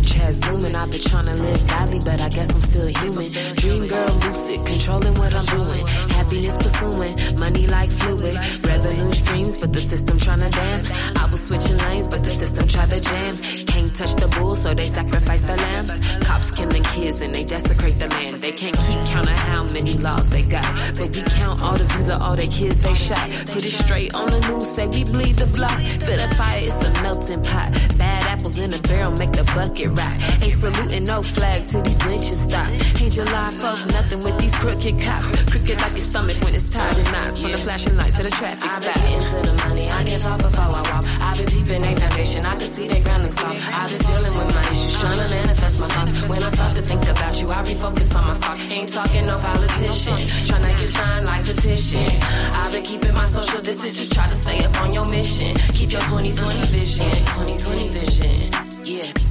I've been trying to live godly, but I guess I'm still human. Dream girl lucid, controlling what I'm doing. Happiness pursuing, money like fluid. Revenue streams, but the system trying to damn. I was switching lanes, but the system tried to jam. Can't touch the bull, so they sacrifice the lambs. Cops killing kids and they desecrate the land. They can't keep count of how many laws they got. But we count all the views of all the kids they shot. Put it straight on the news, say we bleed the block. Feel the fire, it's a melting pot. Bad apples in a barrel make the bucket rock. Ain't saluting no flag till these lynches stop. Ain't July 4th, nothing with these crooked cops. Crooked like your stomach when it's tied in knots. From the flashing lights to the traffic I've been getting to the money, I can talk before I walk. I've been peeping they foundation, I can see they ground and soft. I've been dealing with my issues, trying to manifest my thoughts. When I start to think about you, I refocus on my talk. Ain't talking no politician, trying to get signed like petition. I've been keeping my social distance, just try to stay up on your mission. Keep your 2020 vision, 2020 vision, yeah.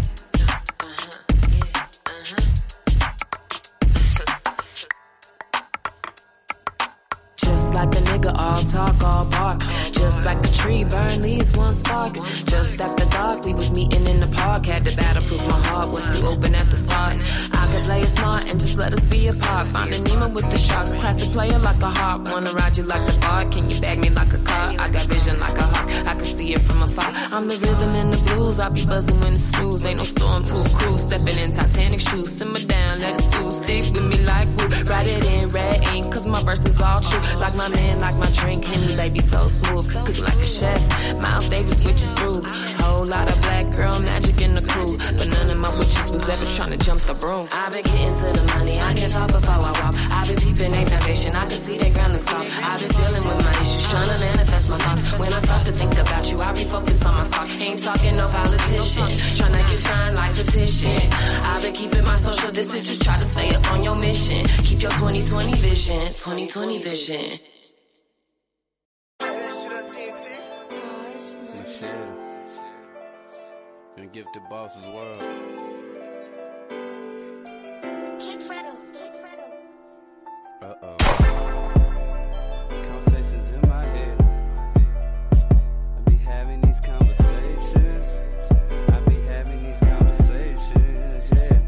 Just like a tree, burn leaves, one spark. Just after dark, we was meeting in the park. Had to battle proof my heart was too open at the start. I could play it smart and just let us be apart. Finding Nemo with the sharks, classic player like a harp. Wanna ride you like a bar, can you bag me like a car? I got vision like a hawk, I can see it from afar. I'm the rhythm and the blues, I be buzzing when the snooze. Ain't no storm to a cruise, stepping in Titanic shoes. Simmer down, let it stew, stick with me like woo. Write it in red ink, cause my verse is all true. Like my man, like my drink, Henny baby so smooth. Cooking like a chef, Miles Davis with your food. Whole lot of black girl magic in the crew, but none of my witches ever trying to jump the broom. I've been getting to the money, I can talk before I walk. I've been peeping a foundation, I can see they ground is soft. I've been dealing with my issues, trying to manifest my thoughts. When I start to think about you, I refocus on my talk. Ain't talking no politician, trying to get signed like petition. I've been keeping my social distance, just try to stay up on your mission. Keep your 2020 vision, 2020 vision. Give the bosses world. Uh oh. Conversations in my head. I be having these conversations. I be having these conversations, yeah.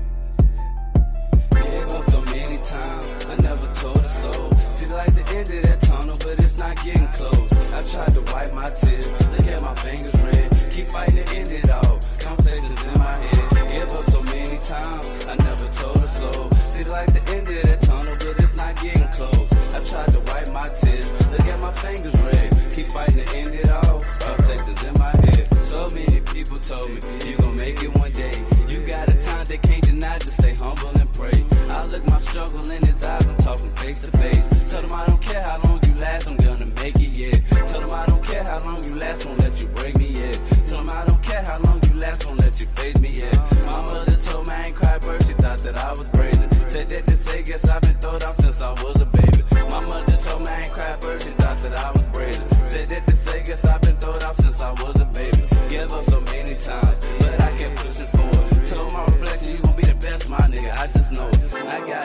Yeah, it so many times. I never told a soul. See, like the end of that tunnel, but it's not getting close. I tried to wipe my tears. Look at my fingers red. Keep fighting to end it all. Conversations in my head. Yeah, so many times. I never told a soul. See, like the end of that not getting close. I tried to wipe my tears. Look at my fingers red. Keep fighting to end it all. Conversations in my head. So many people told me you gon' make it one day. You got a time they can't deny. Just stay humble and pray. I look my struggle in his eyes. I'm talking face to face. Tell them I don't care how long you last. I'm gonna make it, yeah. Tell them I don't care how long you last. Won't let you break me, yeah. Tell them I don't care how long you last. Won't let you phase me, yeah. My mother told me I ain't cry bird. She thought that I was Said that to say, guess I've been throwed out since I was a baby. My mother told me I ain't cry bird. She thought that I was crazy. Said that to say, guess I've been throwed out since I was a baby. Give up so many times, but I kept pushing forward. Told my reflection, you gon' be the best, my nigga. I just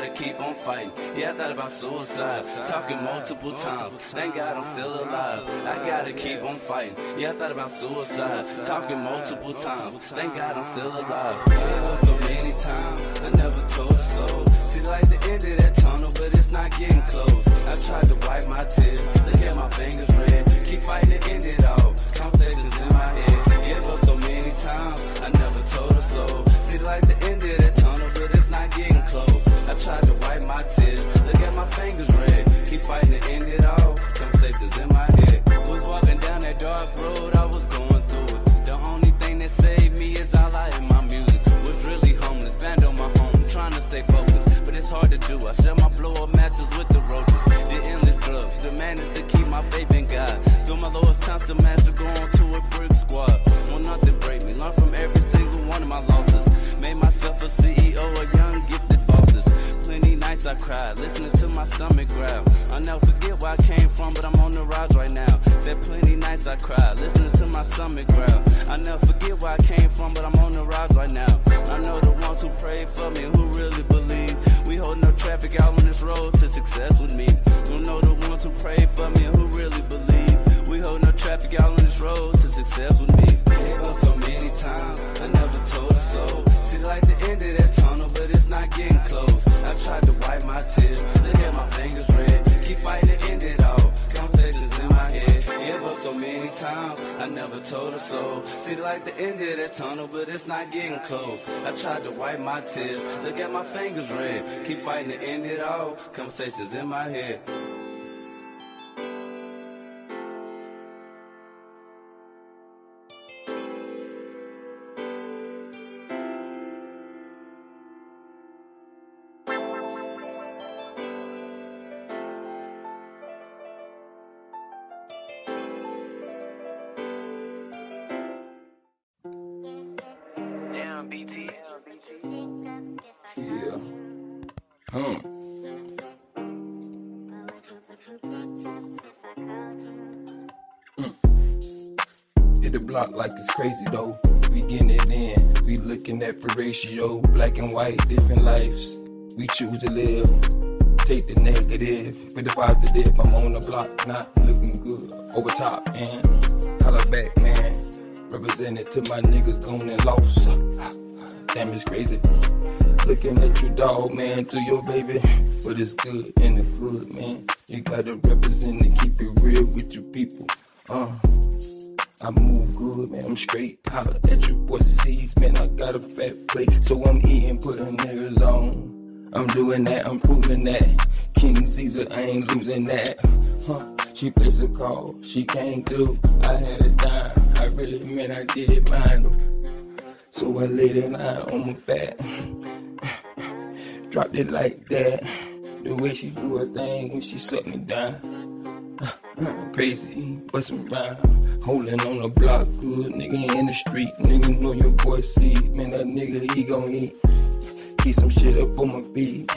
gotta keep on fighting. Yeah, I thought about suicide, talking multiple times. Thank God I'm still alive. I gotta keep on fighting. Yeah, I thought about suicide, talking multiple times. Thank God I'm still alive. Yeah, so many times, I never told a soul. See, like the end of that tunnel, but it's not getting close. I tried to wipe my tears, look at my fingers red. Keep fighting to end it all. Conversations in my head. Yeah, but so many times, I never told a soul. See, like the end of that tunnel, but it's not getting close. Tried to wipe my tears, look at my fingers red. Keep fighting to end it all. Conversations in my head. Was walking down that dark road, I was going through it. The only thing that saved me is I in my music. Was really homeless, band on my home, trying to stay focused, but it's hard to do. I share my blow up matches with the roaches, the endless drugs, the manage to keep my faith in God. Through my lowest times, the master go on to a brick squad. Won't nothing I cried, listening to my stomach growl. I'll never forget where I came from, but I'm on the rise right now. Said plenty nights I cried, listening to my stomach growl. I'll never forget where I came from, but I'm on the rise right now. I know the ones who prayed for me, who really believe. We hold no traffic out on this road to success with me. Who know the ones who prayed for me, who really believe. We hold no traffic out on this road to success with me. Gave up so many times, I never told a soul. Like the end of that tunnel, but it's not getting close. I tried to wipe my tears, look at my fingers red. Keep fighting to end it all. Conversations in my head. Gave up so many times, I never told a soul. See like the end of that tunnel, but it's not getting close. I tried to wipe my tears, look at my fingers red. Keep fighting to end it all. Conversations in my head. Crazy though. We getting it in. We looking at ratio. Black and white, different lives. We choose to live. take the negative with the positive. I'm on the block, not looking good. Over top, and holla back, man. Represented to my niggas gone and lost. Damn, it's crazy. Looking at you, dog, man, to your baby. But it's good in the hood, man. You gotta represent and keep it real with your people. Uh, I move good, man. I'm straight. Holla at your boy seeds, man. I got a fat plate, so I'm eating, putting niggas on. I'm doing that, I'm proving that. King Caesar, I ain't losing that. Huh. She placed a call, she came through. I had a dime, I really meant I did mine. So I laid it out on my back. Dropped it like that. The way she do her thing when she suck me down. Crazy, bustin' rhyme. Holding on the block, good nigga in the street. Nigga know your boy see. Man, that nigga, he gon' eat. Keep some shit up on my feet.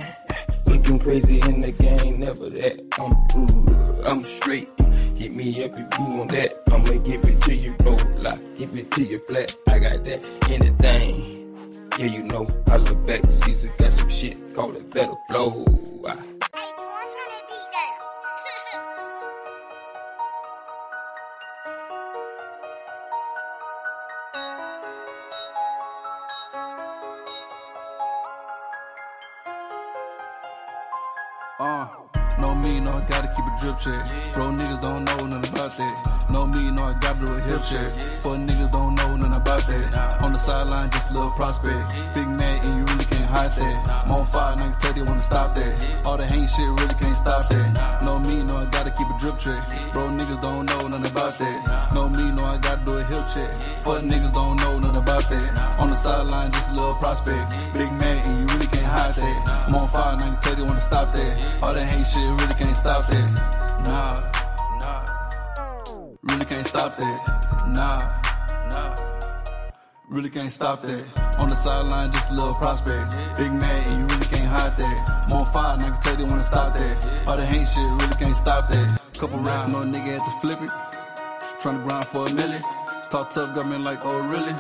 Looking crazy in the game, never that. I'm good, I'm straight. Hit me up if you want that. I'ma give it to you, roll like, give it to you flat. I got that anything. Yeah, you know, I look back, Caesar got some shit called a better flow. I- drip check. Bro, niggas don't know nothing about that. Know me, know I gotta do a hip check. For niggas don't know nothing about that. On the sideline, just a little prospect. Big man, and you really can't hide that. I'm on fire, and I can tell you wanna stop that. All the hate shit really can't stop that. Know me, know I gotta keep a drip check. Bro, niggas don't know nothing about that. Know me, know I gotta do a hip check. For niggas don't know nothing about that. On the sideline, just a little prospect. Big man, and you really can't hide that. I'm on fire, and I can tell you wanna stop that. All that hate shit really can't stop that. Nah, nah. Really can't stop that. Nah, nah. Really can't stop that. On the sideline, just a little prospect. Big man, and you really can't hide that. On fire, and I can tell you wanna stop that. All the hate shit really can't stop that. Couple racks, no nigga had to flip it. Tryna grind for a million. Talk tough, got me like, oh really?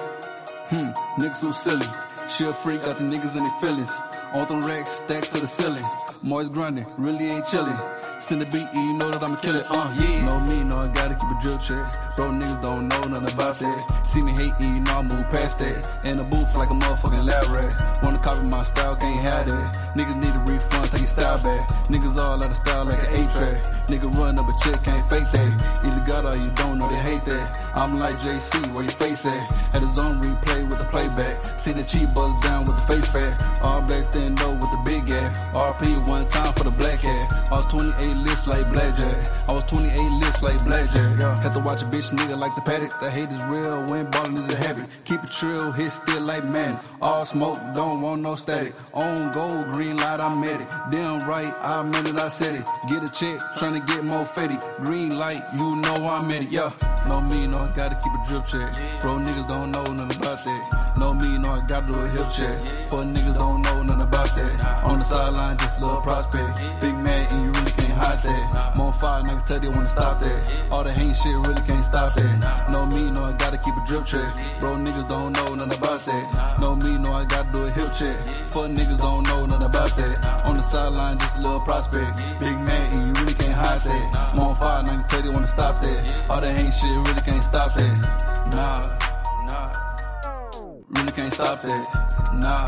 Hmm, niggas too silly. She a freak, got the niggas in their feelings. On them racks, stacked to the ceiling. Moist grinding, really ain't chillin'. Send the beat, you know that I'ma kill it. Uh, yeah. Know me, know I gotta keep a drill check. Bro, niggas don't know nothing about that. See me hate, you know I move past that. In the booth like a motherfucking lab rat. Wanna copy my style, can't have that. Niggas need a refund, take your style back. Niggas all out of style like an 8 track. Nigga run up a check, can't fake that. Either got or you don't know they hate that. I'm like JC, where your face at? Had his own replay with the playback. See the cheap buzz down with the face fat. All black stand up with the big ass. RP one time for the black hat. I was 28 lists like Blackjack. I was 28 lists like Blackjack. Had to watch a bitch nigga like the paddock. The hate is real when ballin' is a habit. Keep it trill, hit still like man. All smoke, don't want no static. On gold, green light, I met it. Damn right, I meant it, I said it. Get a check, tryna get more fetty. Green light, you know I met it, yeah. No me, no, I gotta keep a drip check. Bro, niggas don't know nothing about that. No me, no, I gotta do a hip check. For niggas don't know nothing about that. On the sideline, just little prospect. Big man, hide that. I'm on fire, can tell they wanna stop that. All the hate shit really can't stop that. No me, no, I gotta keep a drip check. Bro, niggas don't know nothing about that. No me, no, I gotta do a hip check. For niggas don't know nothing about that. On the sideline, just a little prospect. Big man, and you really can't hide that. I'm on fire, can tell they wanna stop that. All the hate shit really can't stop that. Nah, nah. Really can't stop that. Nah,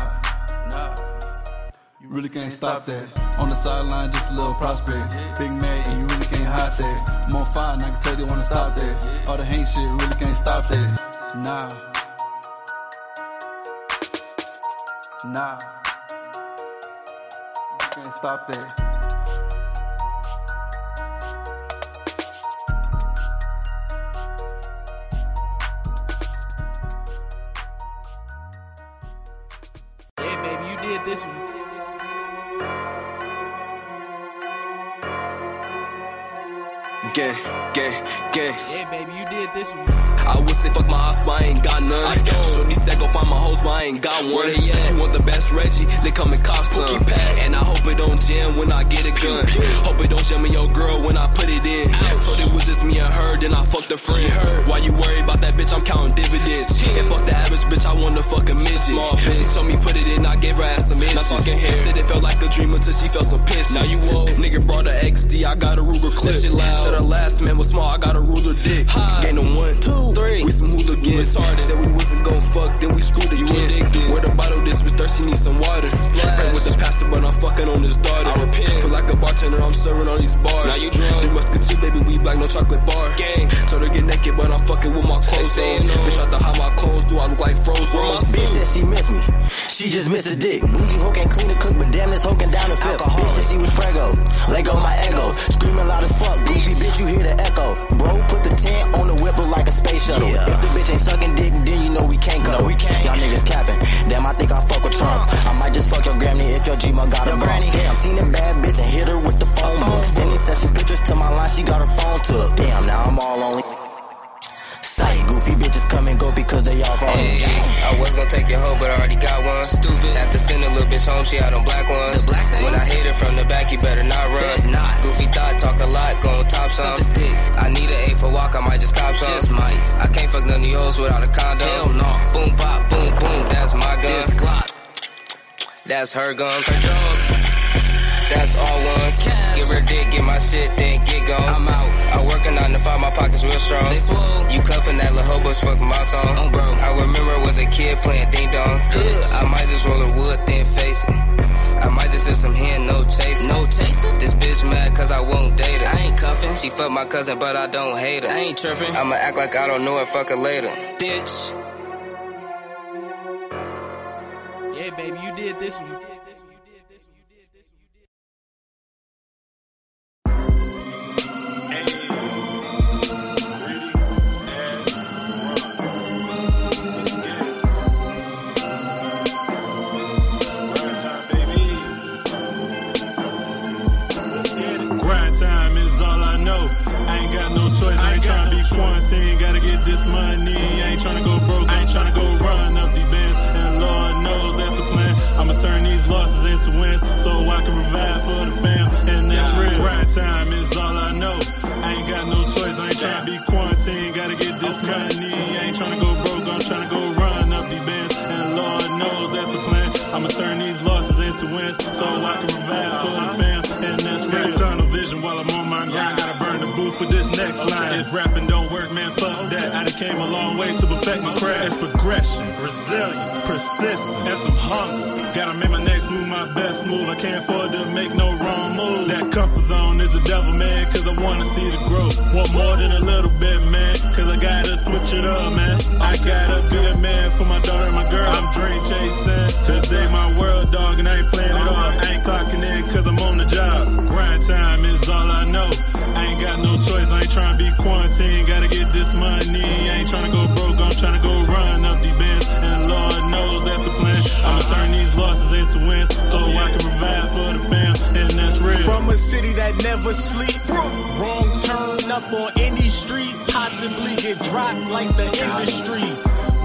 nah. You really can't stop that. On the sideline, just a little prospect. Big man, and you really can't hide that. I'm on fire, and I can tell they wanna stop that. All the hate shit really can't stop that. Nah. Nah. You can't stop that. This one. Yeah. gang, gang. Yeah, baby, you did this one. I would say fuck my ass, but I ain't got none. Shorty said go find my hoes, but I ain't got one. You want the best Reggie? They come and cop some. And I hope it don't jam when I get a gun. Hope it don't jam in your girl when I put it in. Told it was just me and her, then I fucked a friend. Why you worry about that bitch? I'm counting dividends. And fuck the average bitch, I want to fuck a midget. She told me put it in, I gave her ass some inches. Said it felt like a dream until she felt some pinches. Now you old. Nigga brought a XD, I got a Ruger clip. Said her last man was small, I got a ruler dick. Gained him one, two, three. We some hooligans. Said we wasn't gon' fuck, then we screwed again. You addicted. Where the bottle, this bitch thirsty, need some water. Pray with the pastor, but I'm fucking on his daughter. I repent. Feel like a bartender, I'm serving on these bars. Now you drunk. You musketeer, baby, we black, no chocolate bar. Gang. Told her get naked, but I'm fucking with my clothes on. Bitch, I thought how my clothes do, I look like frozen. Where my Bitch said she miss me. She just missed a dick. Bougie hoe can't clean the cook, but damn this hoe can down the flip. Bitch said she was prego. Let go my ego. Screaming loud as fuck. Goofy bitch, you hear the echo. Bro, put the tent on the whip, like a space shuttle. If the bitch ain't sucking dick, then you know we can't go. No, we can't. Y'all niggas capping. Damn, I think I fuck with Trump. I might just fuck your granny if your G-Ma got a granny. Damn, seen a bad bitch and hit her with the phone book. Sending sexy pictures to my line, she got her phone took. Damn, now I'm all on Sight, goofy bitches come and go because they all from Hey, I was gonna take your hoe, but I already got one. Stupid. Had to send a little bitch home, she out on black ones. The black when I hit her from the back, you better not run. Not. Goofy thought, talk a lot, gon' top some. Stick. I need an A for walk, I might just cop some. Just might. I can't fuck none of you hoes without a condom. Hell no. Boom, pop, boom, boom, that's my gun. This Glock. That's her gun. Controls. That's all ones. Give her dick, get my shit, then get gone. I'm out. I work a nine to five, my pockets real strong. They swole. You cuffin' that little hoe, fuck my song. Oh, bro. I remember was a kid playing ding dong. I might just roll a wood, then face it. I might just send some hand, no chasing. No chasing? This bitch mad cause I won't date her. I ain't cuffin'. She fuck my cousin, but I don't hate her. I ain't trippin'. I'ma act like I don't know her, fuck her later. Bitch. Yeah, baby, you did this one. No choice. I ain't tryna be quarantined. Gotta get this money. I ain't tryna go broke. I ain't tryna go run up these bands. And Lord knows that's the plan. I'ma turn these losses into wins so I can provide for the fam. And that's real. Grind time rapping don't work, man, fuck that. I done came a long way to perfect my craft. It's progression, resilient, persistent, and some hunger. Gotta make my next move my best move. I can't afford to make no wrong move. That comfort zone is the devil, man, cause I wanna see the growth. Want more than a little bit, man, cause I gotta switch it up, man. I gotta be a man for my daughter and my girl. I'm dream chasing, cause they my trying to be quarantined. Gotta get this money. I ain't trying to go broke, I'm trying to go run up these bands. And Lord knows that's the plan. I'ma turn these losses into wins so I can provide for the fam. And that's real. From a city that never sleep, wrong turn up on any street, possibly get dropped like the industry.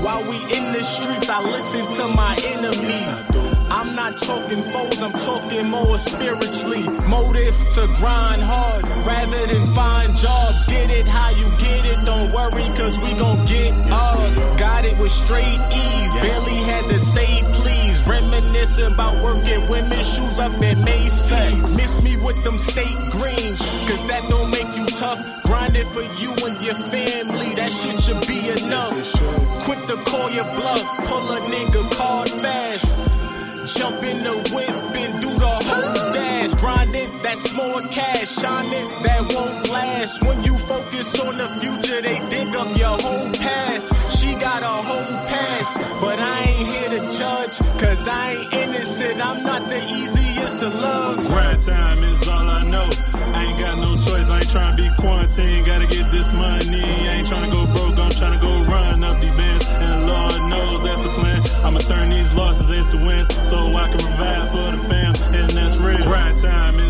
While we in the streets, I listen to my enemy. I'm not talking foes, I'm talking more spiritually. Motive to grind hard rather than find jobs. Get it how you get it, don't worry, cause we gon' get ours. Got it with straight ease, barely had to say please. Reminiscing about working women's shoes up at Macy's. Miss me with them state greens, cause that don't make you tough. Grinding for you and your family, that shit should be enough. Quick to call your bluff, pull a nigga card fast. Jump in the whip and do the whole dash. Grinding, that's more cash. Shining, that won't last. When you focus on the future, they dig up your whole past. She got a whole past, but I ain't here to judge. Cause I ain't innocent, I'm not the easiest to love. Grind time is all I know. I ain't got no choice. I ain't trying to be quarantined. Gotta get this money. I ain't trying to go broke. I'm trying to go run up these bands. And Lord knows that's the plan. I'ma turn these losses into wins so I can provide for the fam. And that's real. Grind time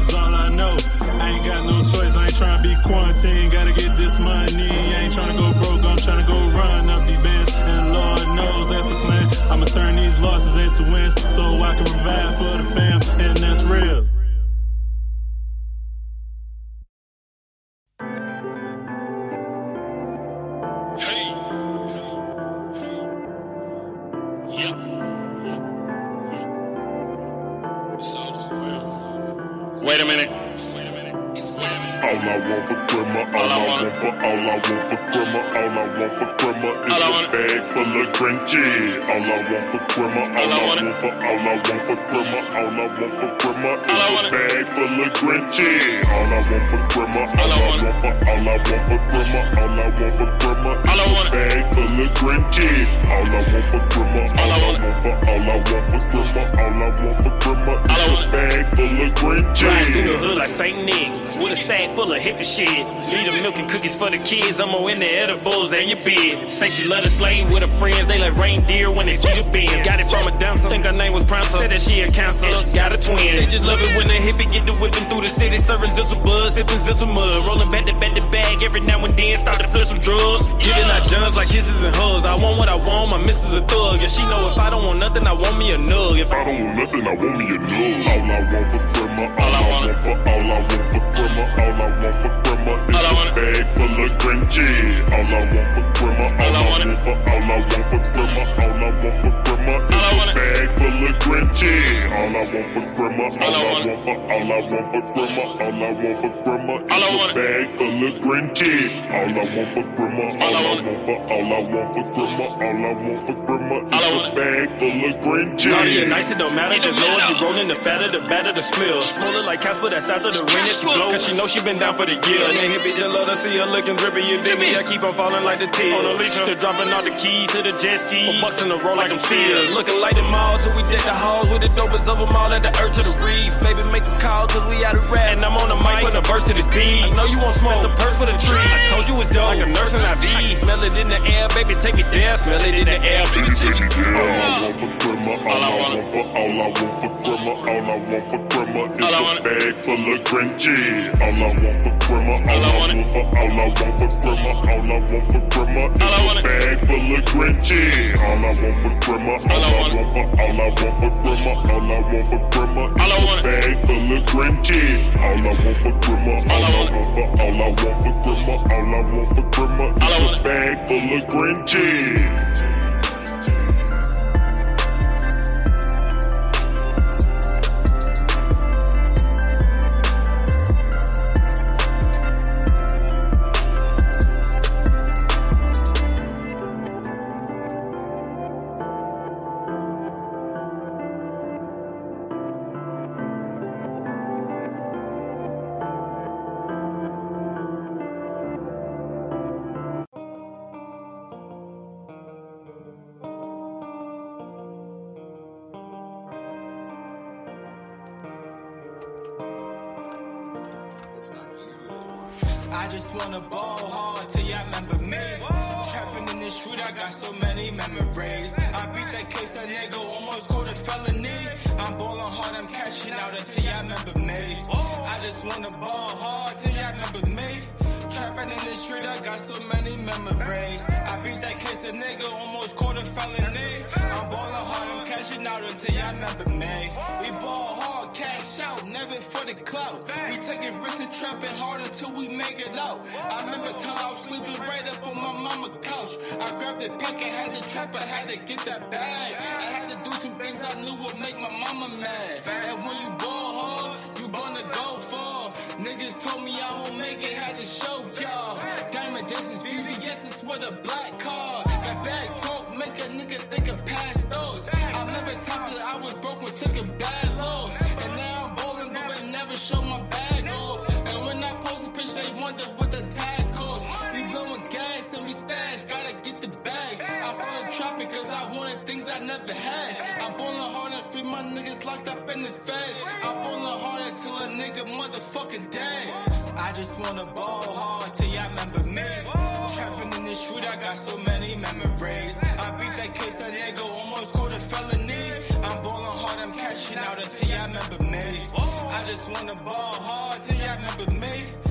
I want for grandma, all I want for, all I want for grandma, all I want for grandma is a bag full of Grinchy. All I want for grandma, all I want for, all I want for grandma, all I want for grandma is a bag full of Grinchy. All I want for grandma, all I want for, all I want for grandma, all I want for grandma is a bag full of Grinchy. Ride through the hood like Saint Nick with a sack full of hippie shit. Leave the milk and cookies for the kids. I'm more in the edibles than your bed. Say she love to slay with her friends. They like reindeer when they see the. Got it from a dancer. Think her name was Prancer. Said that she a counselor. She got a twin. They just love it when the hippie get the whipping through the city. Serving zizzle buzz, sipping zizzle mud. Rolling back to back to back. every now and then. Start to flip some drugs. Giving out Johns like kisses and hugs. I want what I want. My missus a thug. And she know if I don't want nothing, I want me a nug. If I don't want nothing, I want me a nug. All I want for grandma, all I want for, all I want for grandma, all I want for grandma is a bag full of Grinchy. All I want for grandma, all I want for, all I want for grandma, all I want for grandma is a bag full of All I want for grandma, all I want for, all I want for grandma, all I want for grandma is a bag full of Grinchy. All I want for grandma, all I want for, all I want for grandma, all I want for grandma is a bag full of Grinchy. Naughty or nice, it don't matter. The lower you rolling, the fatter, the better the smell. Smaller like Casper, that's after the ring that she blow. Cause she know she been down for the year. And hit bitch, I love to see her looking drippy. You dig me? I keep on falling like the tears. On the leash, to dropping all the keys to the jet skis. For bucks in the roll like I'm Sears. Looking like the malls till we deck the halls with the dopest of them all at the earth to the reef. Baby, make a call cause we out of rap. And I'm on the mic with a burst to this beat. I know you want smoke, the purse for the tree. I told you it's dope. Like a nurse in IV. Smell it in the air, baby, take it there. Smell it in the air, baby, take it there. All I want for grandma, all I want for, all I want for grandma, all I want for grandma is a bag full of Grinchy. All I want for grandma, all I want for, all I want for grandma, all I want for grandma is a bag full of Grinchy. All I want for grandma, all I want for, all I want for grandma, all I want for grandma is a bag full of Grinchy. All I want for grandma, all I want for, all I want for grandma, all I want for grandma is a bag full of Grinchy. I ball hard till y'all remember me. Trapping in the street, I got so many memories. I beat that case, a nigga almost caught a felony. I'm balling hard, I'm cashing out until y'all remember me. We ball hard, cash out, never for the clout. We taking risks and trapping hard until we make it out. I remember time I was sleeping right up on my mama couch. I grabbed the packet, had trap, I had to get that bag. I had to do some things I knew would make my mama mad. And when you ball hard, told me I won't make it, had to show y'all. Diamond is yes, it's with a black car. That bag talk make a nigga think of past those. I remember times that I was broke when taking bad things I never had. I'm bowling hard and free my niggas locked up in the fed. I'm bowling hard until a nigga motherfucking dead. I just wanna ball hard till y'all remember me. Trapping in the street, I got so many memories. I beat that case, a nigga almost caught a felony. I'm ballin' hard, I'm cashing out until y'all remember me. I just wanna ball hard till y'all remember me.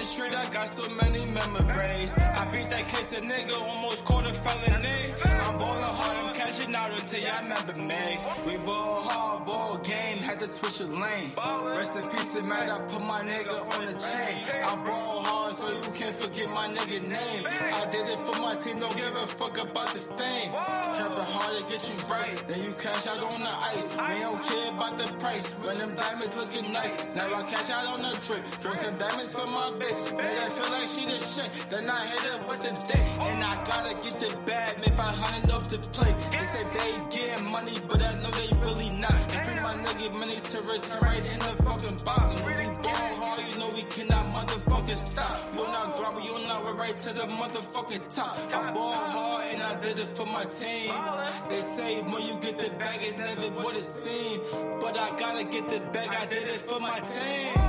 The street, I got so many memories. I beat that case, a nigga almost caught a felony. I'm ballin' hard, Flashing out until y'all remember me. We ball hard, ball game, had to switch a lane. Rest in peace to Matt, I put my nigga on the chain. I ball hard so you can't forget my nigga name. I did it for my team, don't give a fuck about the fame. Trapping hard to get you right, then you cash out on the ice. We don't care about the price, when them diamonds looking nice. Now I cash out on the trip, bring some diamonds for my bitch. Made her feel like she the shit, then I hit her with the dick. And I gotta get the bag, make 500 off the plate. They say they get money, but I know they really not. If free my nigga, man, they to return right in the fucking box. And we ball hard, you know we cannot motherfucking stop. You're not grubby, you're not right, right to the motherfucking top. I ball hard and I did it for my team. They say when you get the bag, it's never what it seems. But I gotta get the bag, I did it for my team.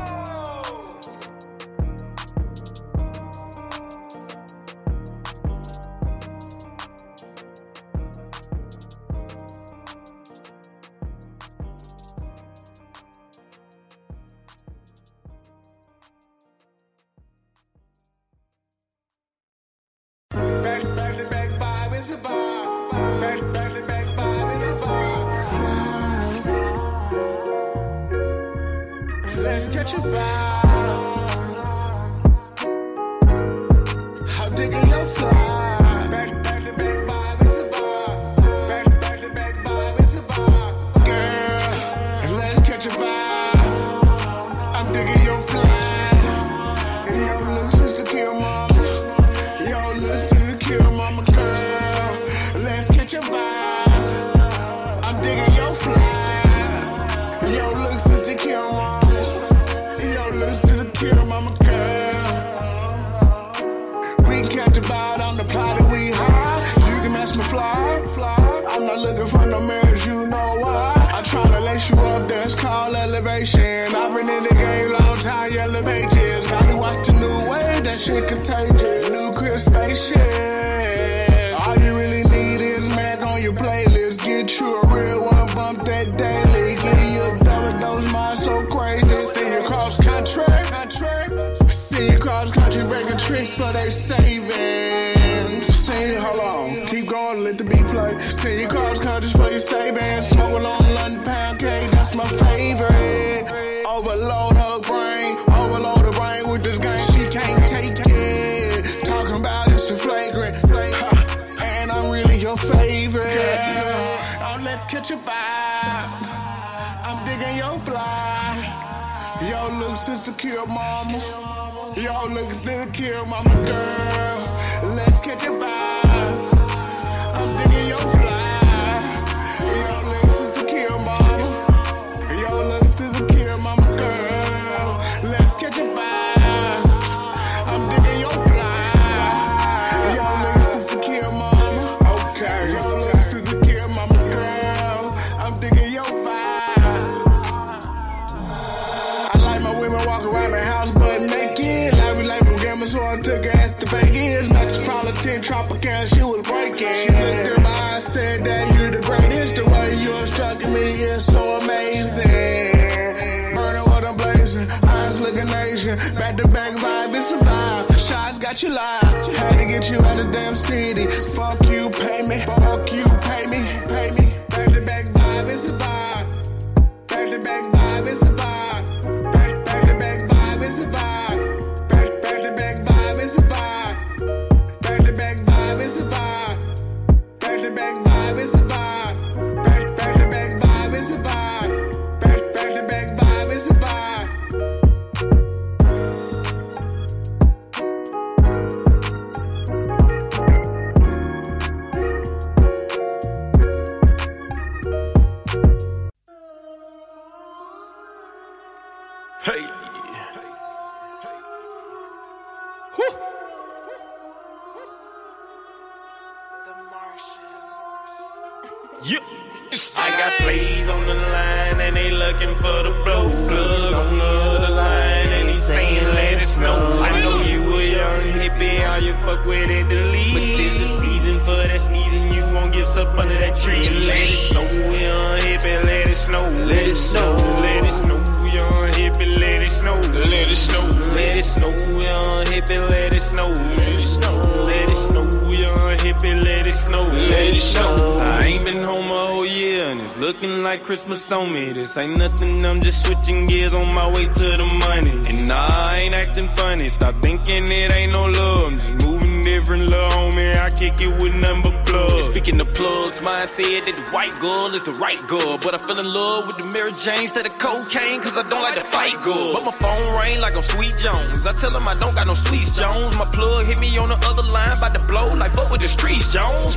it snow, let it snow. I ain't been home a whole year and it's looking like Christmas on me. This ain't nothing, I'm just switching gears on my way to the money. And nah, I ain't acting funny, stop thinking it ain't no love, I'm just moving different, little homie. I kick it with number plugs. Speaking of plugs, mine said that the white girl is the right girl. But I fell in love with the Mary Jane instead of cocaine, cause I don't like to fight girls. But my phone ring like I'm Sweet Jones. I tell him I don't got no Sweet Jones. My plug hit me on the other line by the blow, like fuck with the streets, Jones.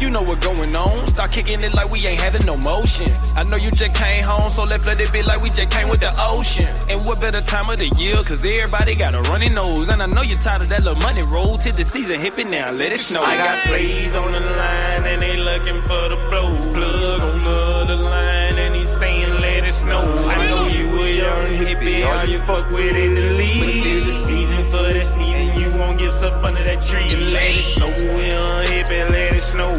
You know what going on. Start kicking it like we ain't having no motion. I know you just came home, so let's let it be like we just came with the ocean. And what better time of the year? Cause everybody got a runny nose. And I know you're tired of that little money roll till the season hit it now. Let it snow. I got plays on the line and they looking for the blow. Plug on the other line and he's saying let it snow. I know you a young hippie, all you fuck with in the league. But tis the season for the sneezing, you won't give up under that tree. Let it snow, young hippie, let it snow.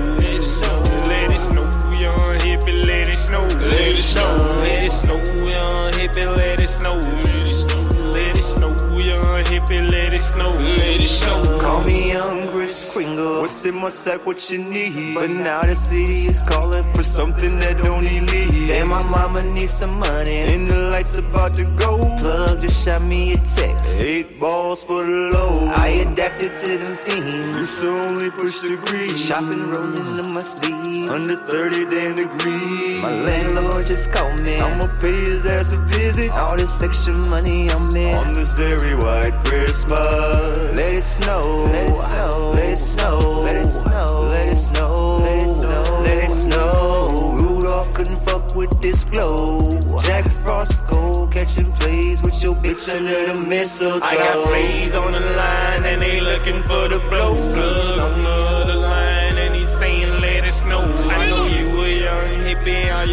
Let it snow, young hippie, let it snow. Let it snow, let it snow, young hippie, let it snow. Let it snow, let it snow, young hippie, let it snow. Let it snow. Call me young Kris Kringle. What's in my sack? What you need? But now the city is calling for something that don't need leave. Damn, my mama needs some money, and the lights about to go. Plug just shot me a text. Eight balls for the low. I adapted to them fiends. Used to only push the green. Shopping, rolling in my sleeve. Under 30 damn degrees. My landlord just called me. I'ma pay his ass a visit. All this extra money I'm in. On this very white Christmas. Let it snow. Let it snow. Let it snow. Let it snow. Let it snow. Let it snow. Let it snow. Rudolph couldn't fuck with this glow. Jack Frost go catching plays with your bitch under the mistletoe. I got plays on the line and they looking for the blow. Plug on the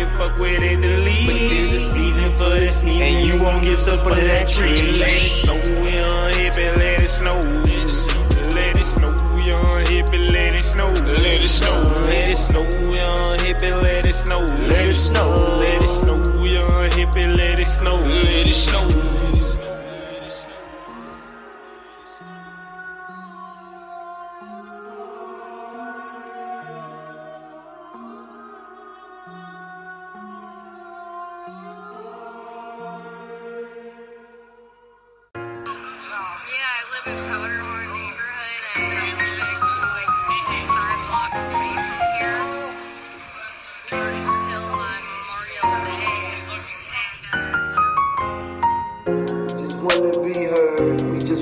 all fuck with it lead. But tis the season for the sneeze and you won't get up under that tree. Let it snow, young hippie, let it snow. Let it snow, young hippie, let it snow. Let it snow, let it snow, young hippie, let it snow. Let it snow, let it snow, young hippie, let it snow. Let it snow.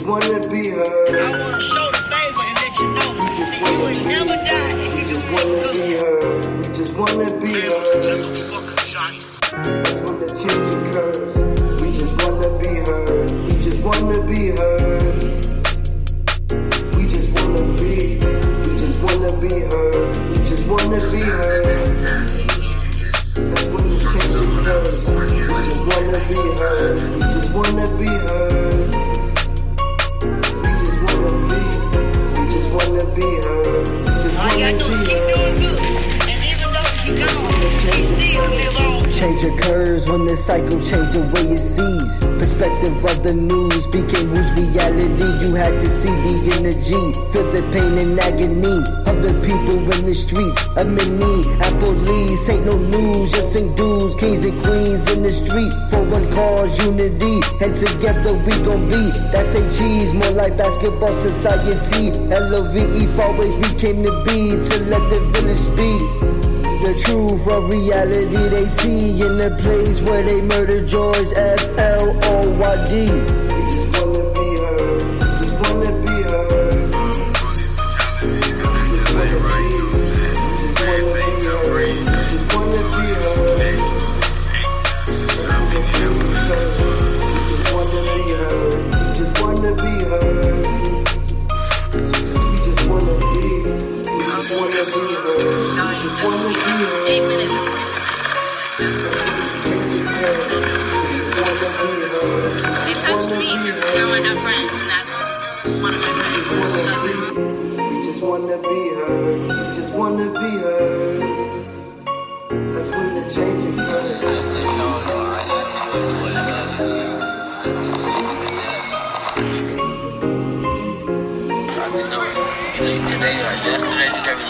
Just wanna be heard. I wanna show the favor and let you know that you ain't never died. And you just wanna be heard. We just wanna be heard. That's when the change occurs. We just wanna be heard. We just wanna be heard. We just wanna be. We just wanna be heard. We just wanna be heard. That's when the change occurs. We just wanna be heard. We just wanna be Occurs when the cycle changed the way it sees. Perspective of the news became whose reality. You had to see the energy, feel the pain and agony of the people in the streets. A mini police ain't no news, just sing dudes, kings and queens in the street for one cause, unity, and together we gon' be. That's a cheese, more like basketball society. L-O-V-E, far ways we came to be to let the village speak. The truth of reality they see in the place where they murder George F. L. O. Y. D.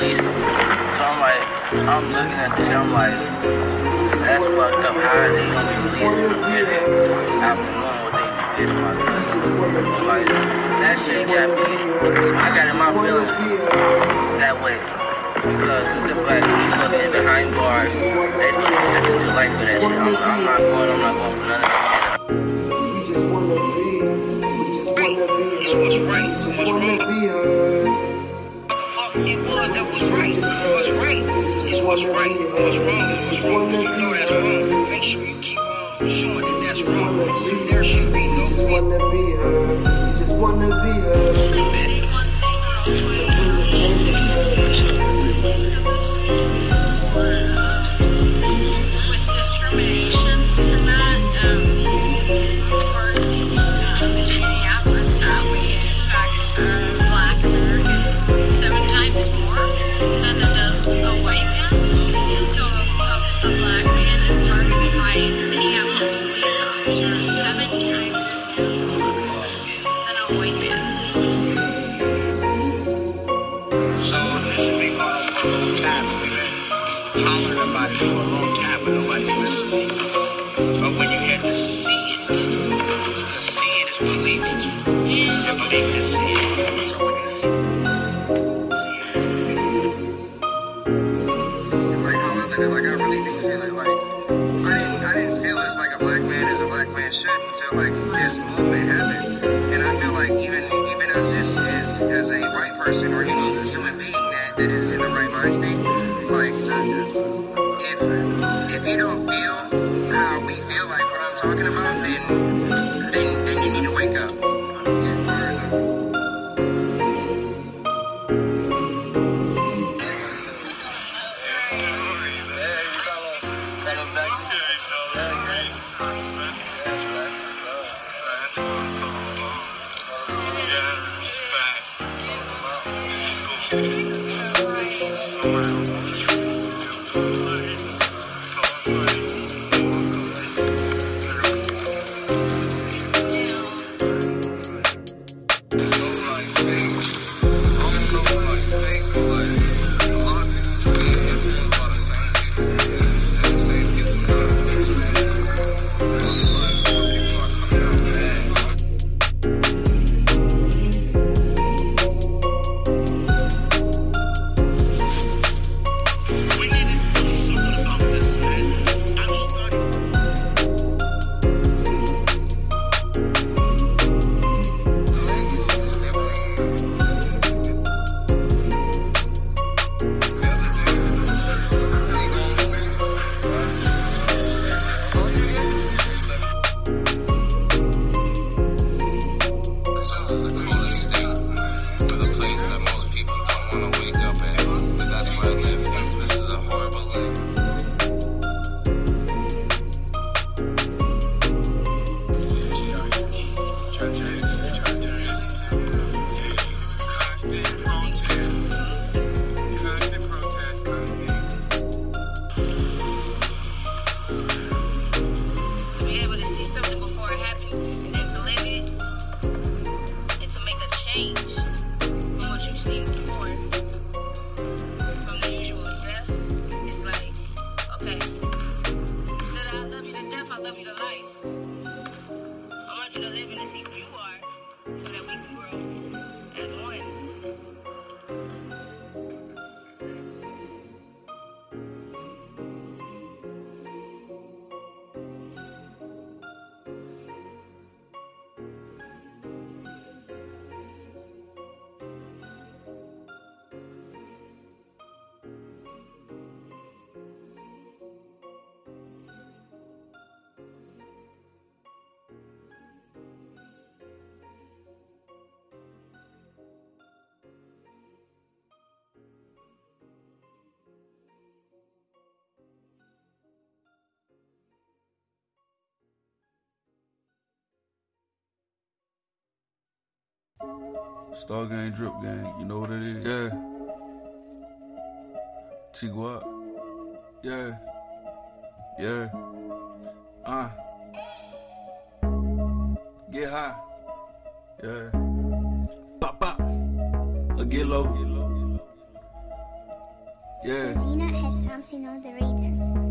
Today or yesterday, you never release them. So I'm like, I'm looking at this, I'm like, that's fucked up. How are they gonna be? And then I've been knowing what they did to my cousin. So like, that shit got me, I got in my feelings that way. Because it's a black people looking behind bars, they looking sentenced to life for that shit. I'm, I'm not going, I'm not going for none of that shit. It's what's right. What's wrong? It was that was right. What's right is what's right. What's wrong is what's wrong. You know that's wrong. Make sure you keep on showing that that's wrong. There should be no just wanna be her. You just wanna be her. Star Gang, Drip Gang, you know what it is? Yeah. T Guap. Yeah. Yeah. Uh. Get high. Yeah. Pop, pop. Or get low. Yeah. So Zena has something on the radar.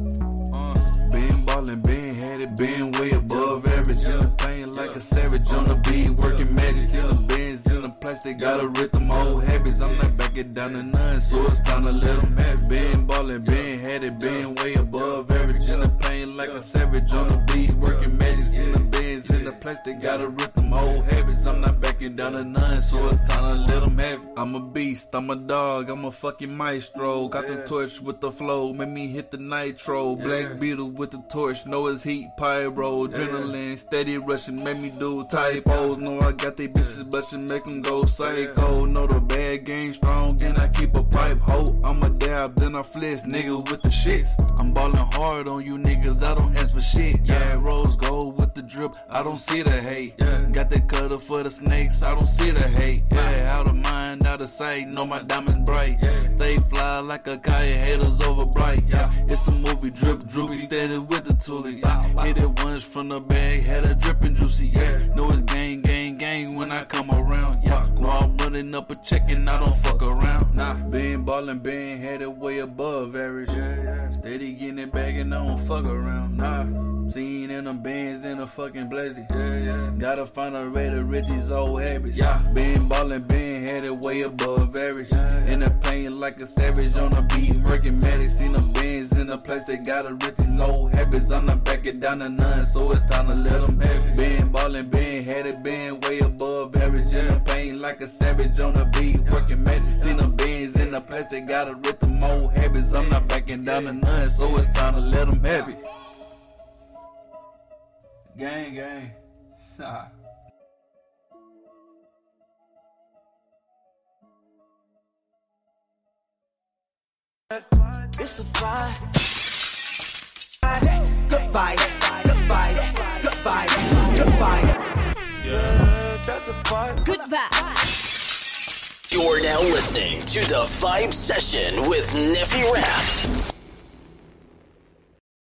Uh, been had it, been way above average. In the pain like a savage on the beat, working magic. In the bins, in the plastic, got a rhythm, old habits. I'm not backing down to none, so it's time to let them have. Been ballin', been had it, been way above average. In the pain like a savage on the beat, working magic. In the bins, in the plastic, got a rhythm, old habits. I'm not backing down to none, so it's time to let them have it. I'm a beast, I'm a dog, I'm a fucking maestro. Got the torch with the flow, make me hit the nitro. Black Beetle with the torch, know it's heat, pyro, adrenaline, steady rushing, make me do typos. Know I got they bitches blushing, make them go psycho. Know the bad game strong, and I keep a pipe hoe. I'm a dab, then I flex, nigga with the shits. I'm ballin' hard on you niggas, I don't ask for shit. Yeah, rose gold with the drip, I don't see the hate. Got that cutter for the snakes, I don't see the hate. Yeah, out of mind, out of sight, know my diamonds bright. Stay fly like a kite, haters over bright. Yeah, it's a movie, drip, droopy, steady with the toolie. Yeah, hit it once from the bag, had a drippin' juicy. Yeah, know it's gang, gang, gang when I come around. Yeah, while I'm running up a check and I don't fuck around. Nah, been ballin', been headed way above average. Yeah, yeah, steady getting it back and I don't fuck around. Nah. Seen in them bands in a fucking blazy. Yeah, yeah. Gotta find a way to rid these old habits. Yeah. Been ballin', been headed way above average. In the pain like a savage on the beat. Working medic. Seen them bands in a place they gotta rid these old habits. I'm not backing down to none, so it's time to let them have it. Been ballin', been headed, been way above average. In the pain like a savage on the beat. Working medic. Seen them bands in the place they gotta rid them old habits. I'm not backing down to none, so it's time to let them have it. Gang, gang. Nah. It's a fight. Good vibes, good vibes, good vibes, good vibes. Yeah, that's a vibe. Good vibes. You're now listening to the Vibe Session with Neffy Raps.